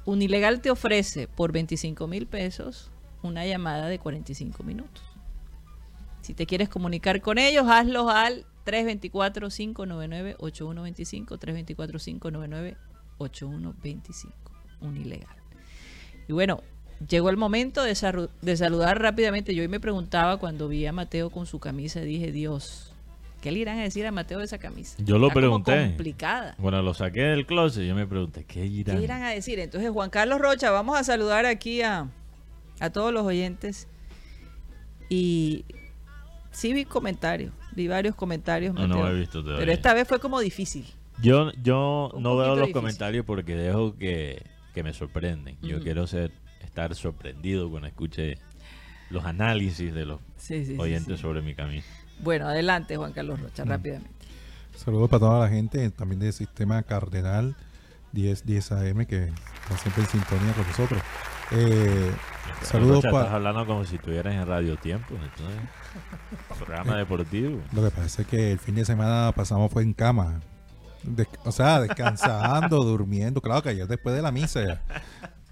Unilegal te ofrece por 25 mil pesos una llamada de 45 minutos. Si te quieres comunicar con ellos, hazlo al 324-599-8125, 324-599-8125, Unilegal. Y bueno, llegó el momento de, saludar rápidamente. Yo hoy me preguntaba cuando vi a Mateo con su camisa, dije, Dios, ¿qué le irán a decir a Mateo de esa camisa? Yo lo Está pregunté. complicada. Bueno, lo saqué del closet yo me pregunté, ¿qué irán? ¿Qué irán a decir? Entonces, Juan Carlos Rocha, vamos a saludar aquí a, a todos los oyentes. Y sí vi comentarios, vi varios comentarios. No, no he visto todavía. Pero esta vez fue como difícil. Yo, yo Un no veo los difícil. comentarios porque dejo que, que me sorprenden. Yo quiero ser estar sorprendido cuando escuche los análisis de los Sí, sí, sí, oyentes sí. sobre mi camisa. Bueno, adelante, Juan Carlos Rocha, Mm. rápidamente. Saludos para toda la gente, también del sistema Cardenal 10, 10 AM, que está siempre en sintonía con nosotros. Eh, saludos Rocha, estás para... hablando como si estuvieras en Radio Tiempo. Entonces, programa deportivo. Lo que pasa es que el fin de semana pasamos fue en cama. Des- o sea, descansando, durmiendo. Claro que ayer después de la misa,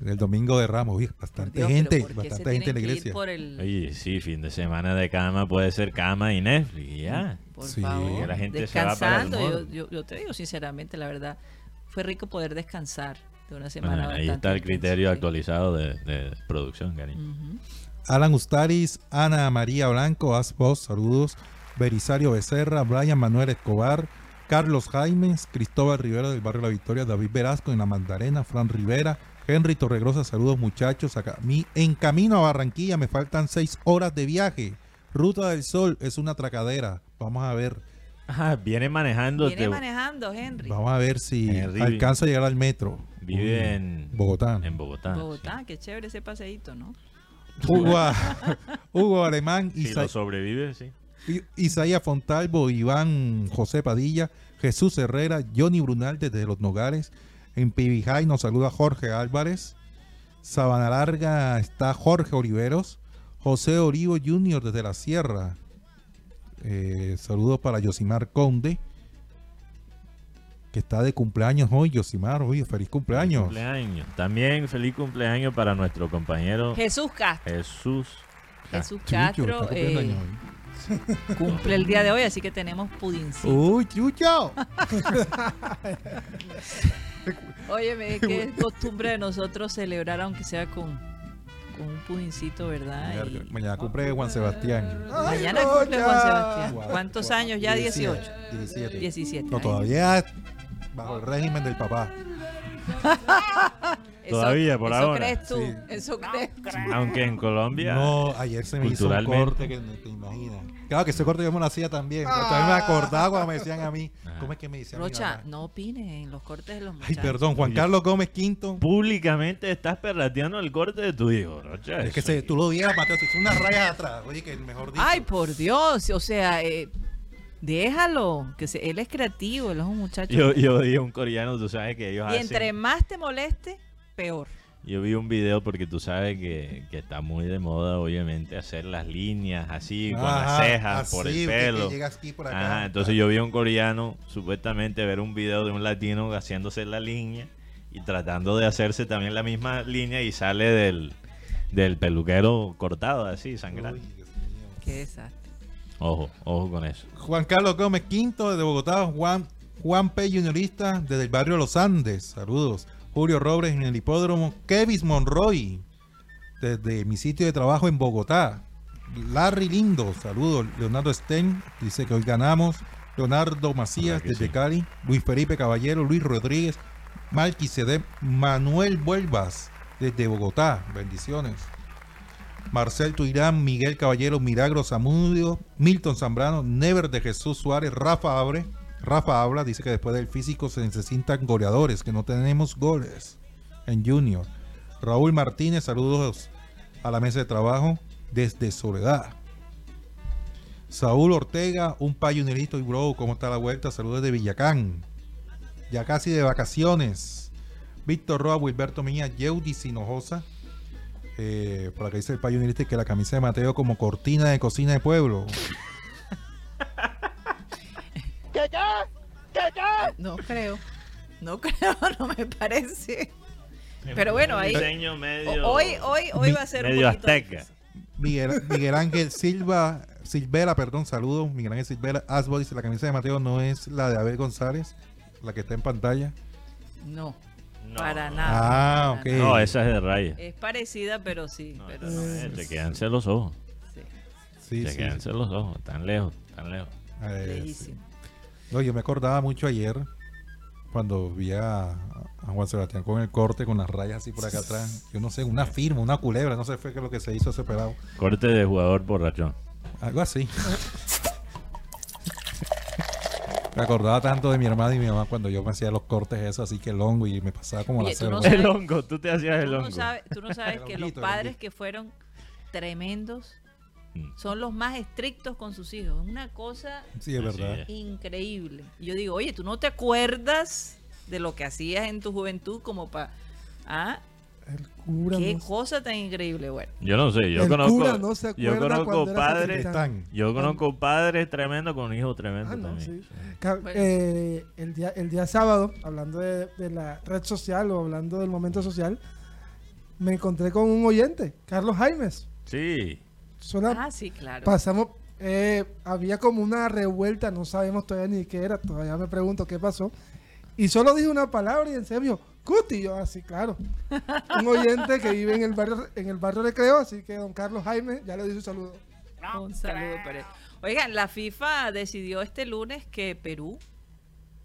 el domingo de Ramos, uy, bastante Dios, gente, pero ¿por qué se bastante gente en la iglesia. el- Oye, sí, fin de semana de cama puede ser cama y Netflix. ya. Por Sí, favor, la gente se va para el descansando. Yo, yo, yo te digo sinceramente, la verdad, fue rico poder descansar de una semana. Bueno, ahí está el criterio actualizado de, de producción, cariño. Ujú. Alan Ustaris, Ana María Blanco, Asbos, saludos. Belisario Becerra, Brian Manuel Escobar, Carlos Jaimes, Cristóbal Rivera del barrio La Victoria, David Velasco en La Mandarena, Fran Rivera, Henry Torregrosa, saludos muchachos. Acá, mi, en camino a Barranquilla me faltan seis horas de viaje. Ruta del Sol es una tracadera. Vamos a ver, Ajá, viene manejando. Viene manejando, Henry. vamos a ver si Henry. alcanza a llegar al metro. Vive Uy, en Bogotá. En Bogotá. Bogotá, qué chévere ese paseíto, ¿no? Hugo, Hugo Alemán, sí. Si Isa- lo sobrevive, sí. Isaías Fontalvo, Iván José Padilla, Jesús Herrera, Johnny Brunal desde Los Nogales. En Pibijay nos saluda Jorge Álvarez. Sabana Larga está Jorge Oliveros. José Orivo Jr. desde la Sierra. Eh, saludos para Yosimar Conde, que está de cumpleaños hoy. Yosimar, oye, feliz cumpleaños. Cumpleaños. También feliz cumpleaños para nuestro compañero Jesús Castro. Jesús. Jesús Castro eh, años hoy. cumple el día de hoy, así que tenemos pudincito. Uy, Chucho. Óyeme, es que es costumbre de nosotros celebrar, aunque sea con, con un pudincito, ¿verdad? Mañana, Y- mañana cumple Juan Sebastián. Mañana cumple Juan Sebastián. ¿Cuántos años ya? 18. 17. 17. No, todavía bajo el régimen del papá. eso- Todavía, por eso ahora. crees tú? Sí. Eso crees tú? Aunque en Colombia. No, ayer se me hizo un corte que no te imaginas. Claro que ese corte yo me lo hacía también. pero También me acordaba cuando me decían a mí. Ah. ¿Cómo es que me decían? Rocha, no opines en los cortes de los Ay, muchachos. perdón, Juan. Carlos Gómez Quinto. Públicamente estás perrateando el corte de tu hijo, Rocha. Es que se, tú lo vieras, Mateo, hizo unas rayas atrás. Oye, que mejor dicho. Ay, por Dios, o sea, eh, déjalo, que se- él es creativo, él es un muchacho. Yo, yo a un coreano, tú sabes que ellos y hacen. entre más te moleste, peor. Yo vi un video porque tú sabes que, que está muy de moda, obviamente, hacer las líneas así, con las cejas, por el que pelo. llegas aquí por acá. Ajá, entonces yo vi a un coreano, supuestamente, ver un video de un latino haciéndose la línea y tratando de hacerse también la misma línea y sale del, del peluquero cortado, así, sangrando. Qué desastre. Ojo, ojo con eso. Juan Carlos Gómez Quinto desde Bogotá, Juan, Juan P. Juniorista desde el barrio Los Andes, saludos. Julio Robles en el hipódromo, Kevin Monroy desde mi sitio de trabajo en Bogotá. Larry Lindo, saludos. Leonardo Sten dice que hoy ganamos. Leonardo Macías desde sí. Cali. Luis Felipe Caballero, Luis Rodríguez, Malquisede, Manuel Vuelvas desde Bogotá. Bendiciones. Marcel Tuirán, Miguel Caballero, Milagro Zamudio, Milton Zambrano, Never de Jesús Suárez, Rafa Abre. Rafa habla, dice que después del físico se necesitan goleadores, que no tenemos goles en Junior. Raúl Martínez, saludos a la mesa de trabajo desde Soledad. Saúl Ortega, un payunerito y bro, ¿cómo está la vuelta? Saludos de Villacán. Ya casi de vacaciones. Víctor Roa, Wilberto Miña, Yeudi Sinojosa. Eh, por acá dice el payunerista que la camisa de Mateo como cortina de cocina de pueblo. No creo. No creo, no me parece. Pero bueno, ahí- diseño medio, O- Hoy, hoy, hoy va a ser un medio poquito azteca. Miguel, Miguel Ángel Silva, Silvera, perdón, saludos. Miguel Ángel Silvera, Asbo dice la camisa de Mateo no es la de Abel González, la que está en pantalla. No, No. para nada. Ah, para ok. nada. No, esa es de raya. Es parecida, pero sí. No, pero es, te quedanse los ojos. Sí, Sí, te sí. quedanse los ojos. Tan lejos, tan lejos. Lejísimo. No, yo me acordaba mucho ayer cuando vi a, a Juan Sebastián con el corte, con las rayas así por acá atrás. Yo no sé, una firma, una culebra, no sé fue qué es lo que se hizo ese pelado. Corte de jugador borrachón. Algo así. me acordaba tanto de mi hermana y mi mamá cuando yo me hacía los cortes esos así que longo y me pasaba como Oye, la selva. no sabes- El hongo, tú te hacías el Tú hongo. no sabes, tú no sabes El que los el padres que fueron tremendos. Son los más estrictos con sus hijos. Es una cosa Sí, es Así verdad. es. increíble. Y yo digo, oye, ¿tú no te acuerdas de lo que hacías en tu juventud como para... Ah, El cura qué no- cosa tan increíble. Bueno, Yo no sé, yo El conozco, cura no se yo conozco padres, yo conozco padres tremendos con hijos tremendos Ah, no, también. sí. Ca- Bueno. eh, el, día, el día sábado, hablando de, de la red social o hablando del momento social, me encontré con un oyente, Carlos Jaimes. Sí, Sola- ah, sí, claro. pasamos, eh, había como una revuelta, no sabemos todavía ni qué era, todavía me pregunto qué pasó. Y solo dije una palabra y en serio, Cuti, yo así, claro. Un oyente que vive en el barrio, en el barrio Recreo, así que don Carlos Jaime, ya le di su saludo. Un saludo para él. Oigan, la FIFA decidió este lunes que Perú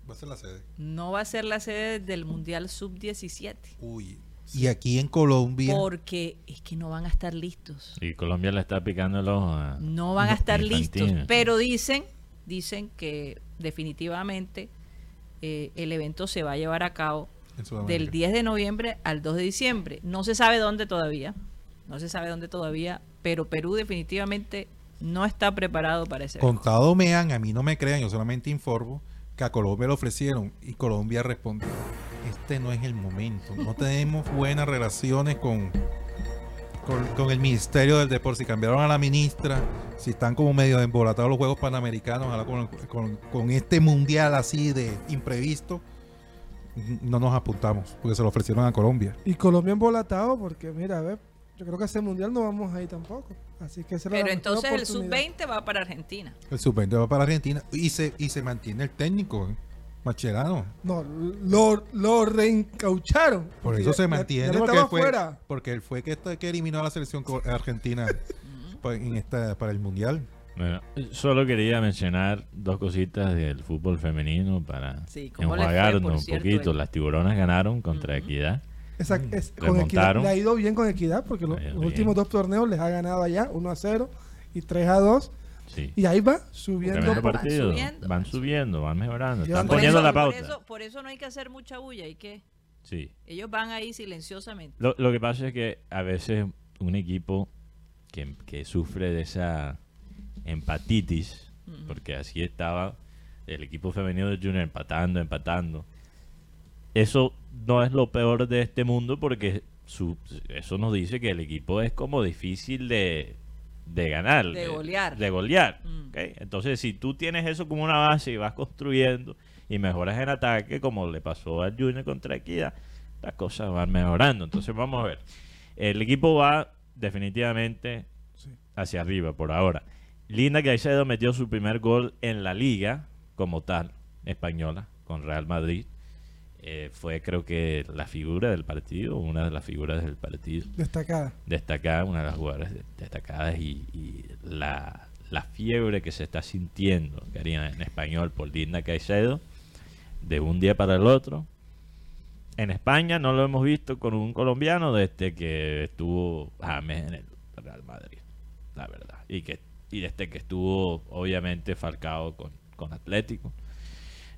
Va a ser la sede. no va a ser la sede del Mundial Sub-17 Uy. Y aquí en Colombia. porque es que no van a estar listos. y Colombia le está picando el ojo a... No van a estar listos, pero dicen, dicen que definitivamente eh, el evento se va a llevar a cabo del 10 de noviembre al 2 de diciembre. No se sabe dónde todavía, no se sabe dónde todavía, pero Perú definitivamente no está preparado para ese evento. Contado me han, a mí no me crean, yo solamente informo que a Colombia lo ofrecieron y Colombia respondió, este no es el momento, no tenemos buenas relaciones con, con, con el Ministerio del Deporte, si cambiaron a la ministra, si están como medio embolatados los Juegos Panamericanos, ojalá con, con- con este mundial así de imprevisto, no nos apuntamos, porque se lo ofrecieron a Colombia. Y Colombia embolatado porque, mira, a ver, yo creo que ese mundial no vamos ahí tampoco. Así que la Pero entonces el oportunidad. Sub-20 va para Argentina. El sub-20 va para Argentina y se, y se mantiene el técnico, ¿eh? Macherano. No, lo, lo reencaucharon. Por Porque eso ya- se ya- mantiene, ya él porque, estaba él fue, fuera. porque él fue que, que eliminó a la selección argentina pa- en esta, para el Mundial. Bueno, solo quería mencionar dos cositas del fútbol femenino para Sí, ¿cómo les fue, enjuagarnos un cierto, poquito. el- Las tiburonas ganaron contra Equidad. Exact- es- con equidad, le ha ido bien con equidad porque los bien. últimos dos torneos les ha ganado allá 1 a 0 y 3 a 2 Sí. y ahí va subiendo van partido. subiendo, van subiendo, van mejorando. Están Por poniendo eso- la por pauta. eso, por eso no hay que hacer mucha bulla, hay que Sí. ellos van ahí silenciosamente. Lo, lo que pasa es que a veces un equipo que, que sufre de esa empatitis, porque así estaba el equipo femenino de Junior empatando, empatando. Eso no es lo peor de este mundo porque su- eso nos dice que el equipo es como difícil de, de ganar. De golear. De golear. Mm. ¿ok? Entonces, si tú tienes eso como una base y vas construyendo y mejoras en ataque, como le pasó al Junior contra Equidad, las cosas van mejorando. Entonces, vamos a ver. El equipo va definitivamente hacia arriba por ahora. Linda Caicedo metió su primer gol en la liga como tal, española, con Real Madrid. Eh, fue creo que la figura del partido, una de las figuras del partido Destacada. destacada, una de las jugadoras de- destacadas y, y la, la fiebre que se está sintiendo, Karina, en español por Linda Caicedo, de un día para el otro. En España no lo hemos visto con un colombiano desde que estuvo James en el Real Madrid, la verdad. Y que y desde que estuvo, obviamente, Falcao con, con Atlético.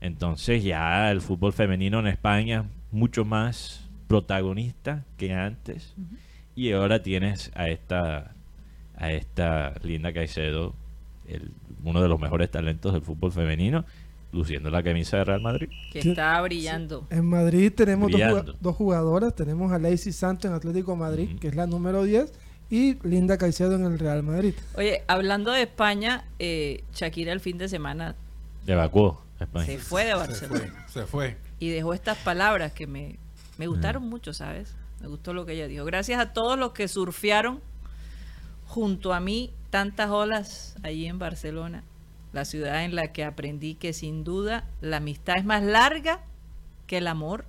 Entonces ya el fútbol femenino en España mucho más protagonista que antes. Y ahora tienes a esta a esta Linda Caicedo, el- uno de los mejores talentos del fútbol femenino, luciendo la camisa de Real Madrid. Que está brillando. En Madrid tenemos dos, dos jugadoras. Tenemos a Lacey Santos en Atlético Madrid, que es la número 10, y Linda Caicedo en el Real Madrid. Oye, hablando de España, eh, Shakira el fin de semana Evacuó España. se fue de Se Barcelona fue, se fue. y dejó estas palabras que me, me gustaron mucho, ¿sabes? Me gustó lo que ella dijo. Gracias a todos los que surfearon junto a mí tantas olas allí en Barcelona, la ciudad en la que aprendí que sin duda la amistad es más larga que el amor.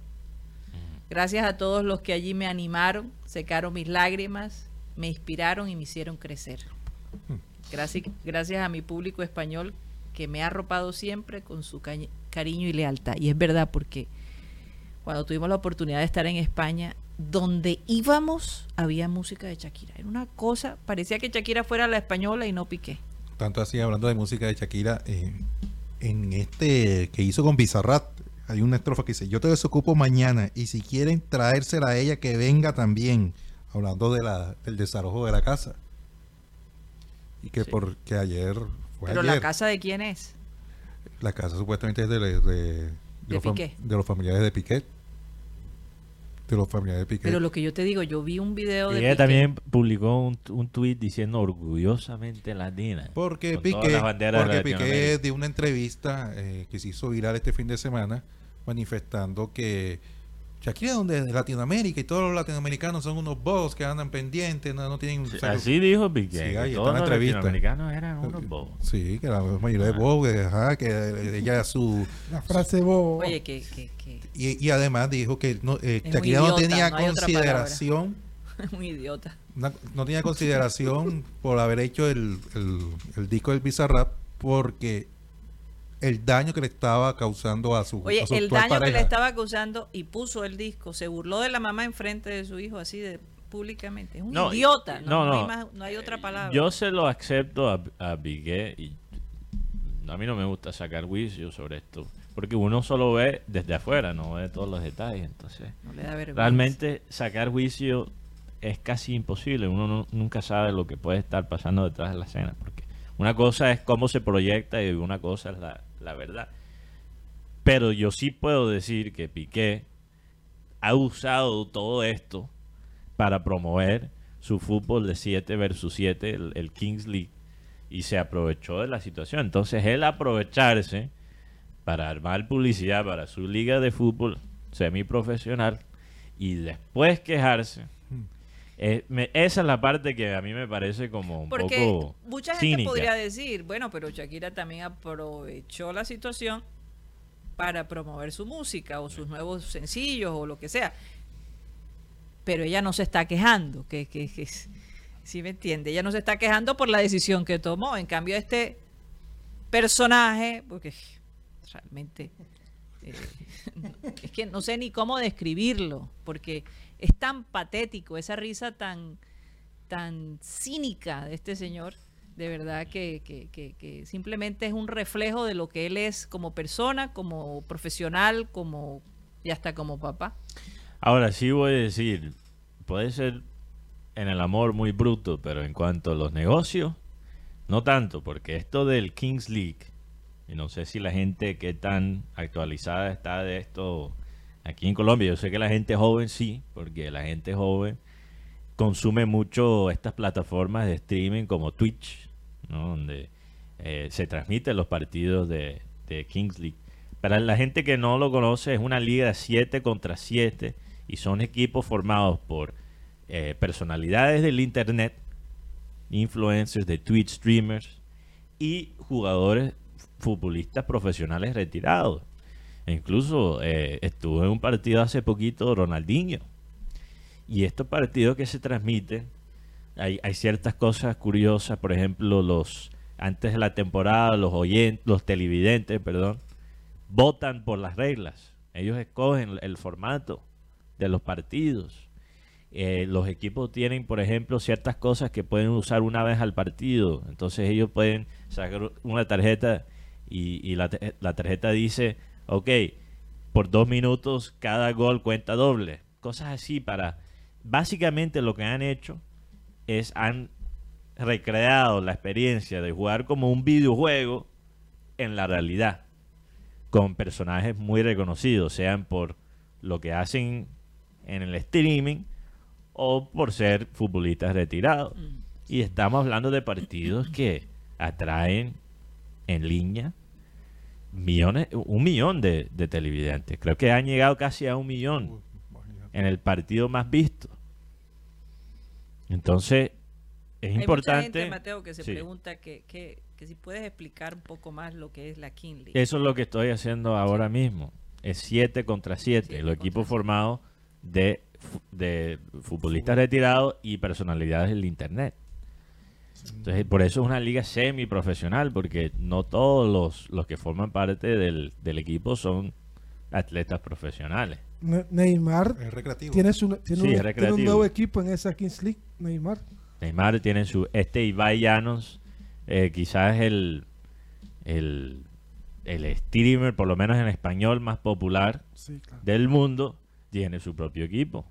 Gracias a todos los que allí me animaron, secaron mis lágrimas, me inspiraron y me hicieron crecer. Gracias, gracias a mi público español que me ha arropado siempre con su cariño y lealtad. Y es verdad porque cuando tuvimos la oportunidad de estar en España, donde íbamos había música de Shakira. Era una cosa, parecía que Shakira fuera la española y no Piqué. Tanto así, hablando de música de Shakira, eh, en este que hizo con Bizarrat, hay una estrofa que dice, yo te desocupo mañana y si quieren traérsela a ella, que venga también, hablando de la, del desalojo de la casa. Y que Sí. porque ayer fue Pero ayer. la casa de quién es? La casa supuestamente es de, de, de De los, familiares de Piquet. De los familiares de Piquet. Pero lo que yo te digo, yo vi un video Y de ella Piqué. también publicó un, un tuit diciendo orgullosamente latina. Porque de porque Piqué Latinoamérica. dio una entrevista eh, que se hizo viral este fin de semana manifestando que Shakira donde de Latinoamérica y todos los latinoamericanos son unos bobos que andan pendientes, no, no tienen... Sí, o sea, Así dijo Piqué. Sí, ahí está todos la los entrevista. latinoamericanos eran unos bobos. Sí, que la mayoría de bobos, que, ajá, que ella su... La frase bobo. Oye, que, que, que Y, y además dijo que no, eh, muy Shakira no tenía no consideración un idiota. no tenía consideración por haber hecho el, el, el disco del Bizarrap porque el daño que le estaba causando a su, Oye, a su el daño que le estaba causando y puso el disco, se burló de la mamá enfrente de su hijo así de públicamente. Es un No, idiota, no, no, no hay, más- no hay otra palabra. Yo se lo acepto a, a Piqué y a mí no me gusta sacar juicio sobre esto. Porque uno solo ve desde afuera, no ve todos los detalles. Entonces, no le da vergüenza. realmente sacar juicio es casi imposible. Uno no- nunca sabe lo que puede estar pasando detrás de la escena. Porque una cosa es cómo se proyecta y una cosa es la, la verdad. Pero yo sí puedo decir que Piqué ha usado todo esto para promover su fútbol de 7 versus 7, el, Kings League, y se aprovechó de la situación. Entonces él aprovecharse para armar publicidad para su liga de fútbol semiprofesional y después quejarse. Eh, me- esa es la parte que a mí me parece como un Porque poco mucha gente cínica. podría decir, bueno, pero Shakira también aprovechó la situación para promover su música o sus nuevos sencillos o lo que sea. Pero ella no se está quejando, que, que, que ¿sí me entiende? Ella no se está quejando por la decisión que tomó. En cambio, este personaje, porque realmente eh, es que no sé ni cómo describirlo, porque es tan patético, esa risa tan, tan cínica de este señor, de verdad que, que- que- simplemente es un reflejo de lo que él es como persona, como profesional, como y hasta como papá. Ahora sí voy a decir, puede ser en el amor muy bruto, pero en cuanto a los negocios, no tanto, porque esto del Kings League, y no sé si la gente que tan actualizada está de esto aquí en Colombia. Yo sé que la gente joven sí, porque la gente joven consume mucho estas plataformas de streaming como Twitch, donde eh, se transmiten los partidos de, de Kings League. Para la gente que no lo conoce, es una liga de 7 contra 7 y son equipos formados por eh, personalidades del Internet, influencers de Twitch streamers y jugadores futbolistas profesionales retirados. E incluso eh, estuvo en un partido hace poquito Ronaldinho. Y estos partidos que se transmiten, hay, ciertas cosas curiosas, por ejemplo, los antes de la temporada, los oyentes, los televidentes, perdón, votan por las reglas. Ellos escogen el formato de los partidos. Eh, los equipos tienen, por ejemplo, ciertas cosas que pueden usar una vez al partido. Entonces ellos pueden sacar una tarjeta y, la tarjeta dice, ok, por dos minutos cada gol cuenta doble. Cosas así para... Básicamente lo que han hecho es han recreado la experiencia de jugar como un videojuego en la realidad con personajes muy reconocidos, sean por lo que hacen en el streaming o por ser futbolistas retirados. Y estamos hablando de partidos que atraen en línea millones, un millón de, de televidentes. Creo que han llegado casi a un millón en el partido más visto. Entonces, es Hay mucha importante. gente, Mateo, que se Sí. pregunta que, que, que si puedes explicar un poco más lo que es la King League. Eso es lo que estoy haciendo ahora mismo. Es 7 contra 7. Siete Los contra equipos siete. formados de, de futbolistas retirados y personalidades del Internet. Entonces, por eso es una liga semiprofesional, porque no todos los, los que forman parte del, del equipo son atletas profesionales. Ne- Neymar Es recreativo. tiene, su- tiene, Sí, un, es tiene un recreativo. nuevo equipo en esa Kings League. Neymar. Neymar tiene su... Este Ibai Llanos, eh, quizás el, el, el streamer, por lo menos en español, más popular Sí, claro. del mundo, tiene su propio equipo.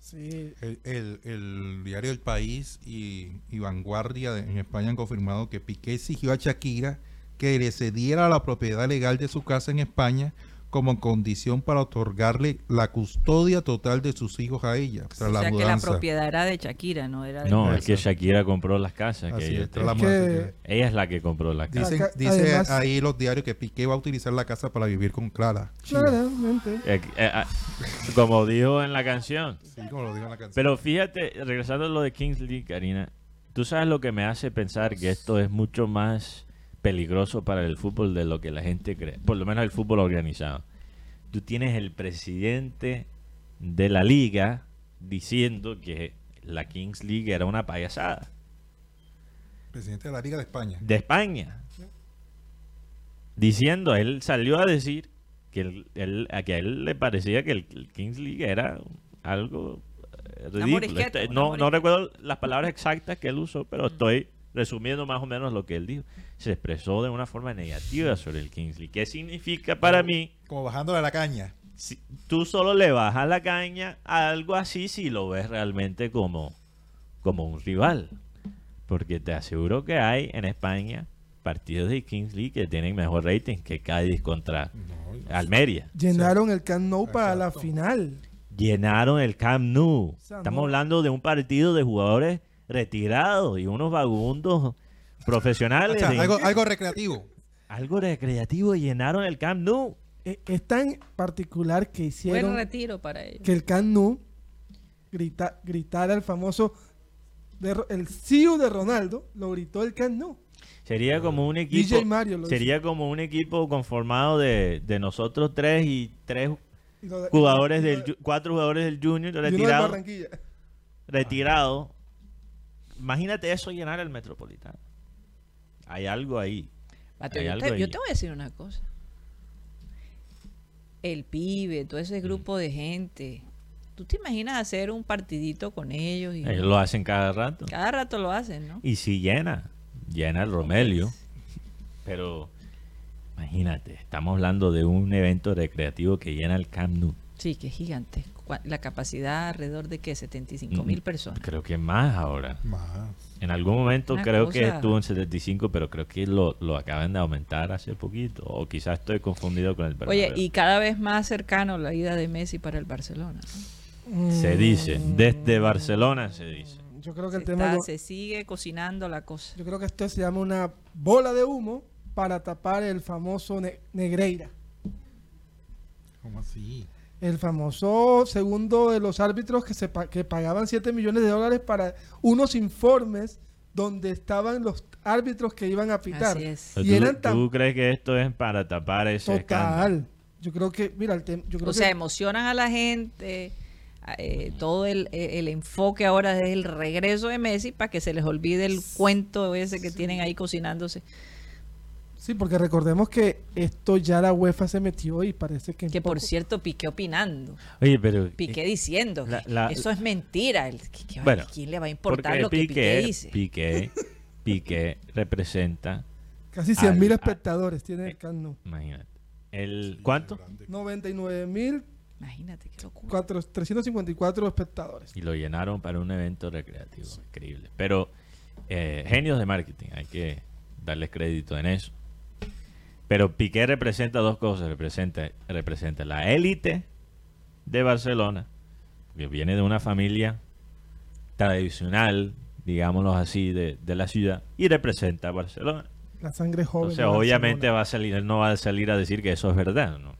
Sí, El, el- diario El País y, y Vanguardia en España han confirmado que Piqué exigió a Shakira que le cediera la propiedad legal de su casa en España como condición para otorgarle la custodia total de sus hijos a ella tras o la sea que la propiedad era de Shakira, no era de No, es que Shakira compró las casas. que Así ella es, la que- Ella es la que compró las casas. Dicen, dice además- ahí los diarios que Piqué va a utilizar la casa para vivir con Clara. claramente. Eh, eh, ah, como dijo en la canción. Sí, como lo digo en la canción. Pero fíjate, regresando a lo de Kingsley, Karina, tú sabes lo que me hace pensar que esto es mucho más peligroso para el fútbol de lo que la gente cree, por lo menos el fútbol organizado. Tú tienes el presidente de la liga diciendo que la Kings League era una payasada Presidente de la Liga de España. de España. Diciendo, él salió a decir que, él, él- a que a él le parecía que el, el Kings League era algo eh, ridículo. Este, no, recuerdo las palabras exactas que él usó, pero estoy resumiendo más o menos lo que él dijo. Se expresó de una forma negativa sobre el Kings League. ¿Qué significa para mí? Como bajándole la caña. Si tú solo le bajas la caña a algo así si lo ves realmente como, como un rival. Porque te aseguro que hay en España partidos de Kings League que tienen mejor rating que Cádiz contra Almería. Llenaron el Camp Nou para la final. Llenaron el Camp Nou. sea, Estamos no- hablando de un partido de jugadores retirados y unos vagabundos O profesionales. sea, de- algo, algo recreativo. algo recreativo y llenaron el Camp Nou. E- Es tan particular que Buen hicieron retiro para ellos. que el Camp Nou grita, gritara el famoso de el CEO de Ronaldo, lo gritó el Camp Nou. Sería como un equipo. DJ Mario lo sería como un equipo conformado de, de nosotros tres y tres Y lo de- jugadores y del cuatro jugadores del Junior y uno de retirados. Imagínate eso llenar el Metropolitano. Hay algo ahí. Mateo, Hay yo, algo te, ahí. yo te voy a decir una cosa. El pibe, todo ese grupo de gente. ¿Tú te imaginas hacer un partidito con ellos? Y Ellos lo hacen cada rato. Cada rato lo hacen, ¿no? Y si llena, llena el Romelio. Pero imagínate, estamos hablando de un evento recreativo que llena el Camp Nou. Sí, que es gigante. La capacidad alrededor de que 75 mil Mm, personas. Creo que más ahora. Más. En algún momento Una creo que cosa- estuvo en 75, pero creo que lo, lo acaban de aumentar hace poquito. O quizás estoy confundido con el Oye, y cada vez más cercano la ida de Messi para el Barcelona. ¿no? Se dice, Mm, desde Barcelona se dice. Yo creo que Se, el tema está- lo- se sigue cocinando la cosa. yo creo que esto se llama una bola de humo para tapar el famoso Ne- Negreira. ¿Cómo así? El famoso segundo de los árbitros que, se pa- que pagaban 7 millones de dólares para unos informes donde estaban los árbitros que iban a pitar. Así es. Y ¿Tú, eran tan- tú crees que esto es para tapar ese escándalo? Total. Yo creo que, mira, el yo creo O sea, emocionan a la gente. eh, todo el, el enfoque ahora es el regreso de Messi para que se les olvide el cuento ese que tienen ahí cocinándose. Sí, porque recordemos que esto ya la UEFA se metió y parece que Que por cierto, Piqué opinando. Oye, pero... Piqué diciendo la- eso es mentira. El- que- que- Bueno, ¿Quién le va a importar lo que Piqué, dice? Piqué, Piqué representa, casi 100 mil al- espectadores tiene el Camp Nou. imagínate, el ¿cuánto? 99 mil Imagínate qué locura. 354 espectadores. Y lo llenaron para un evento recreativo, increíble. Pero eh, genios de marketing, hay que darles crédito en eso. Pero Piqué representa dos cosas, representa, representa la élite de Barcelona, que viene de una familia tradicional, digámoslo así, de, de la ciudad, y representa a Barcelona. La sangre joven. Entonces, de obviamente Barcelona. va a salir, él no va a salir a decir que eso es verdad, ¿no?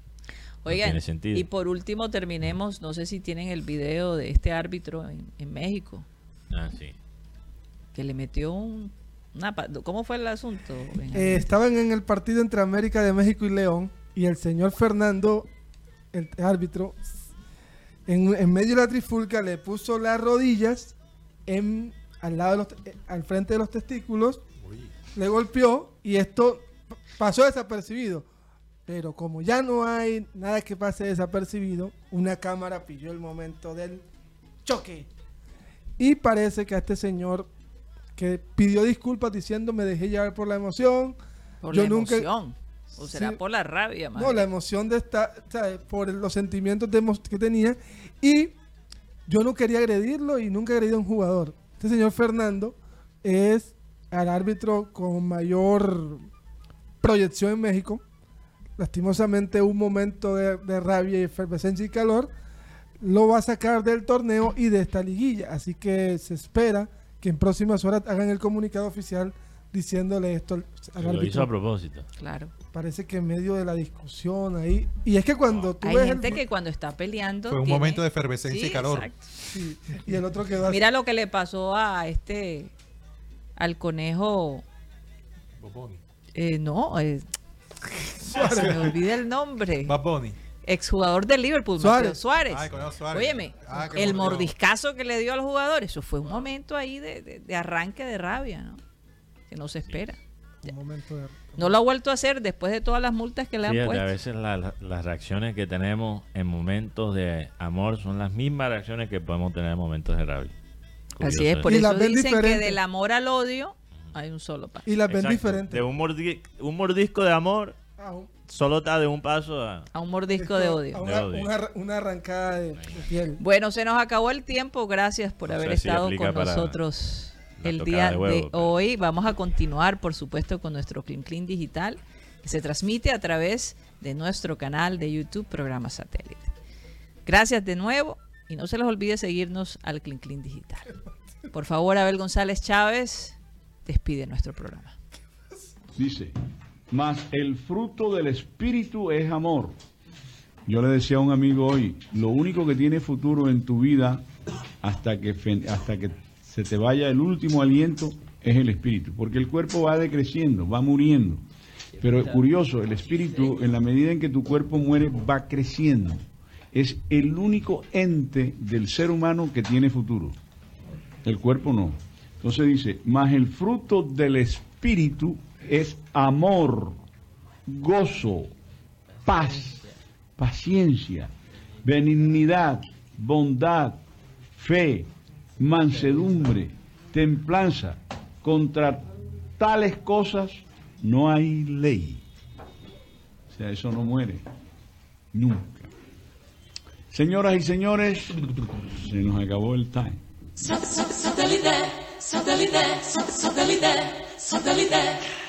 Oigan, tiene sentido. y por último terminemos, no sé si tienen el video de este árbitro en, en México, Ah, sí. que le metió un... ¿Cómo fue el asunto? Eh, estaban en el partido entre América de México y León y el señor Fernando, el árbitro, en, medio de la trifulca le puso las rodillas al, lado de los, eh, al frente de los testículos, le golpeó y esto pasó desapercibido. Pero como ya no hay nada que pase desapercibido, una cámara pilló el momento del choque. Y parece que a este señor que pidió disculpas diciendo me dejé llevar por la emoción. por yo la nunca- emoción. O será Sí. por la rabia, más No, la emoción de estar, ¿sabes? por los sentimientos de que tenía. Y yo no quería agredirlo y nunca agredí a un jugador. Este señor Fernando es el árbitro con mayor proyección en México. Lastimosamente un momento de, de rabia y efervescencia y calor lo va a sacar del torneo y de esta liguilla. Así que se espera que en próximas horas hagan el comunicado oficial diciéndole esto al, al Lo hizo árbitro. a propósito. Claro. Parece que en medio de la discusión ahí. Y es que cuando tú Hay ves. gente el, que cuando está peleando... Fue un tiene- momento de efervescencia Sí, y calor. exacto. sí, y el otro quedó así. Mira lo que le pasó a este... Al conejo... eh, no, eh, se me olvida el nombre. Bad Bunny. Exjugador del Liverpool, Suárez. Mateo Suárez. Ay, Suárez. Óyeme, Ah, el mordiscazo que le dio a los jugadores, eso fue un momento ahí de, de- de arranque de rabia, ¿no? Que no se espera. Un momento de- No lo ha vuelto a hacer después de todas las multas que le han Fíjate, a puesto. veces la- la- las reacciones que tenemos en momentos de amor son las mismas reacciones que podemos tener en momentos de rabia. Así es, por Y eso dicen que del amor al odio hay un solo paso. Y las ven diferentes. De un, mordi- un mordisco de amor, Ah, un- solo está de un paso a... A un mordisco de a odio. Una, De odio. una arra- una arrancada de, de piel. Bueno, se nos acabó el tiempo. Gracias por No haber estado con nosotros el día de de, huevo, pero- hoy. Vamos a continuar, por supuesto, con nuestro Clean Clean Digital, que se transmite a través de nuestro canal de YouTube, Programa Satélite. Gracias de nuevo y no se les olvide seguirnos al Clean Clean Digital. Por favor, Abel González Chávez, despide nuestro programa. Dice, mas el fruto del Espíritu es amor. Yo le decía a un amigo hoy, lo único que tiene futuro en tu vida hasta que, hasta que se te vaya el último aliento es el Espíritu, porque el cuerpo va decreciendo, va muriendo. Pero curioso, el Espíritu, en la medida en que tu cuerpo muere, va creciendo. Es el único ente del ser humano que tiene futuro. El cuerpo no. Entonces dice, mas el fruto del Espíritu es amor, gozo, paz, paciencia, benignidad, bondad, fe, mansedumbre, templanza. Contra tales cosas no hay ley. O sea, eso no muere. Nunca. Señoras y señores, se nos acabó el time. Satellite, satellite, satellite, satellite.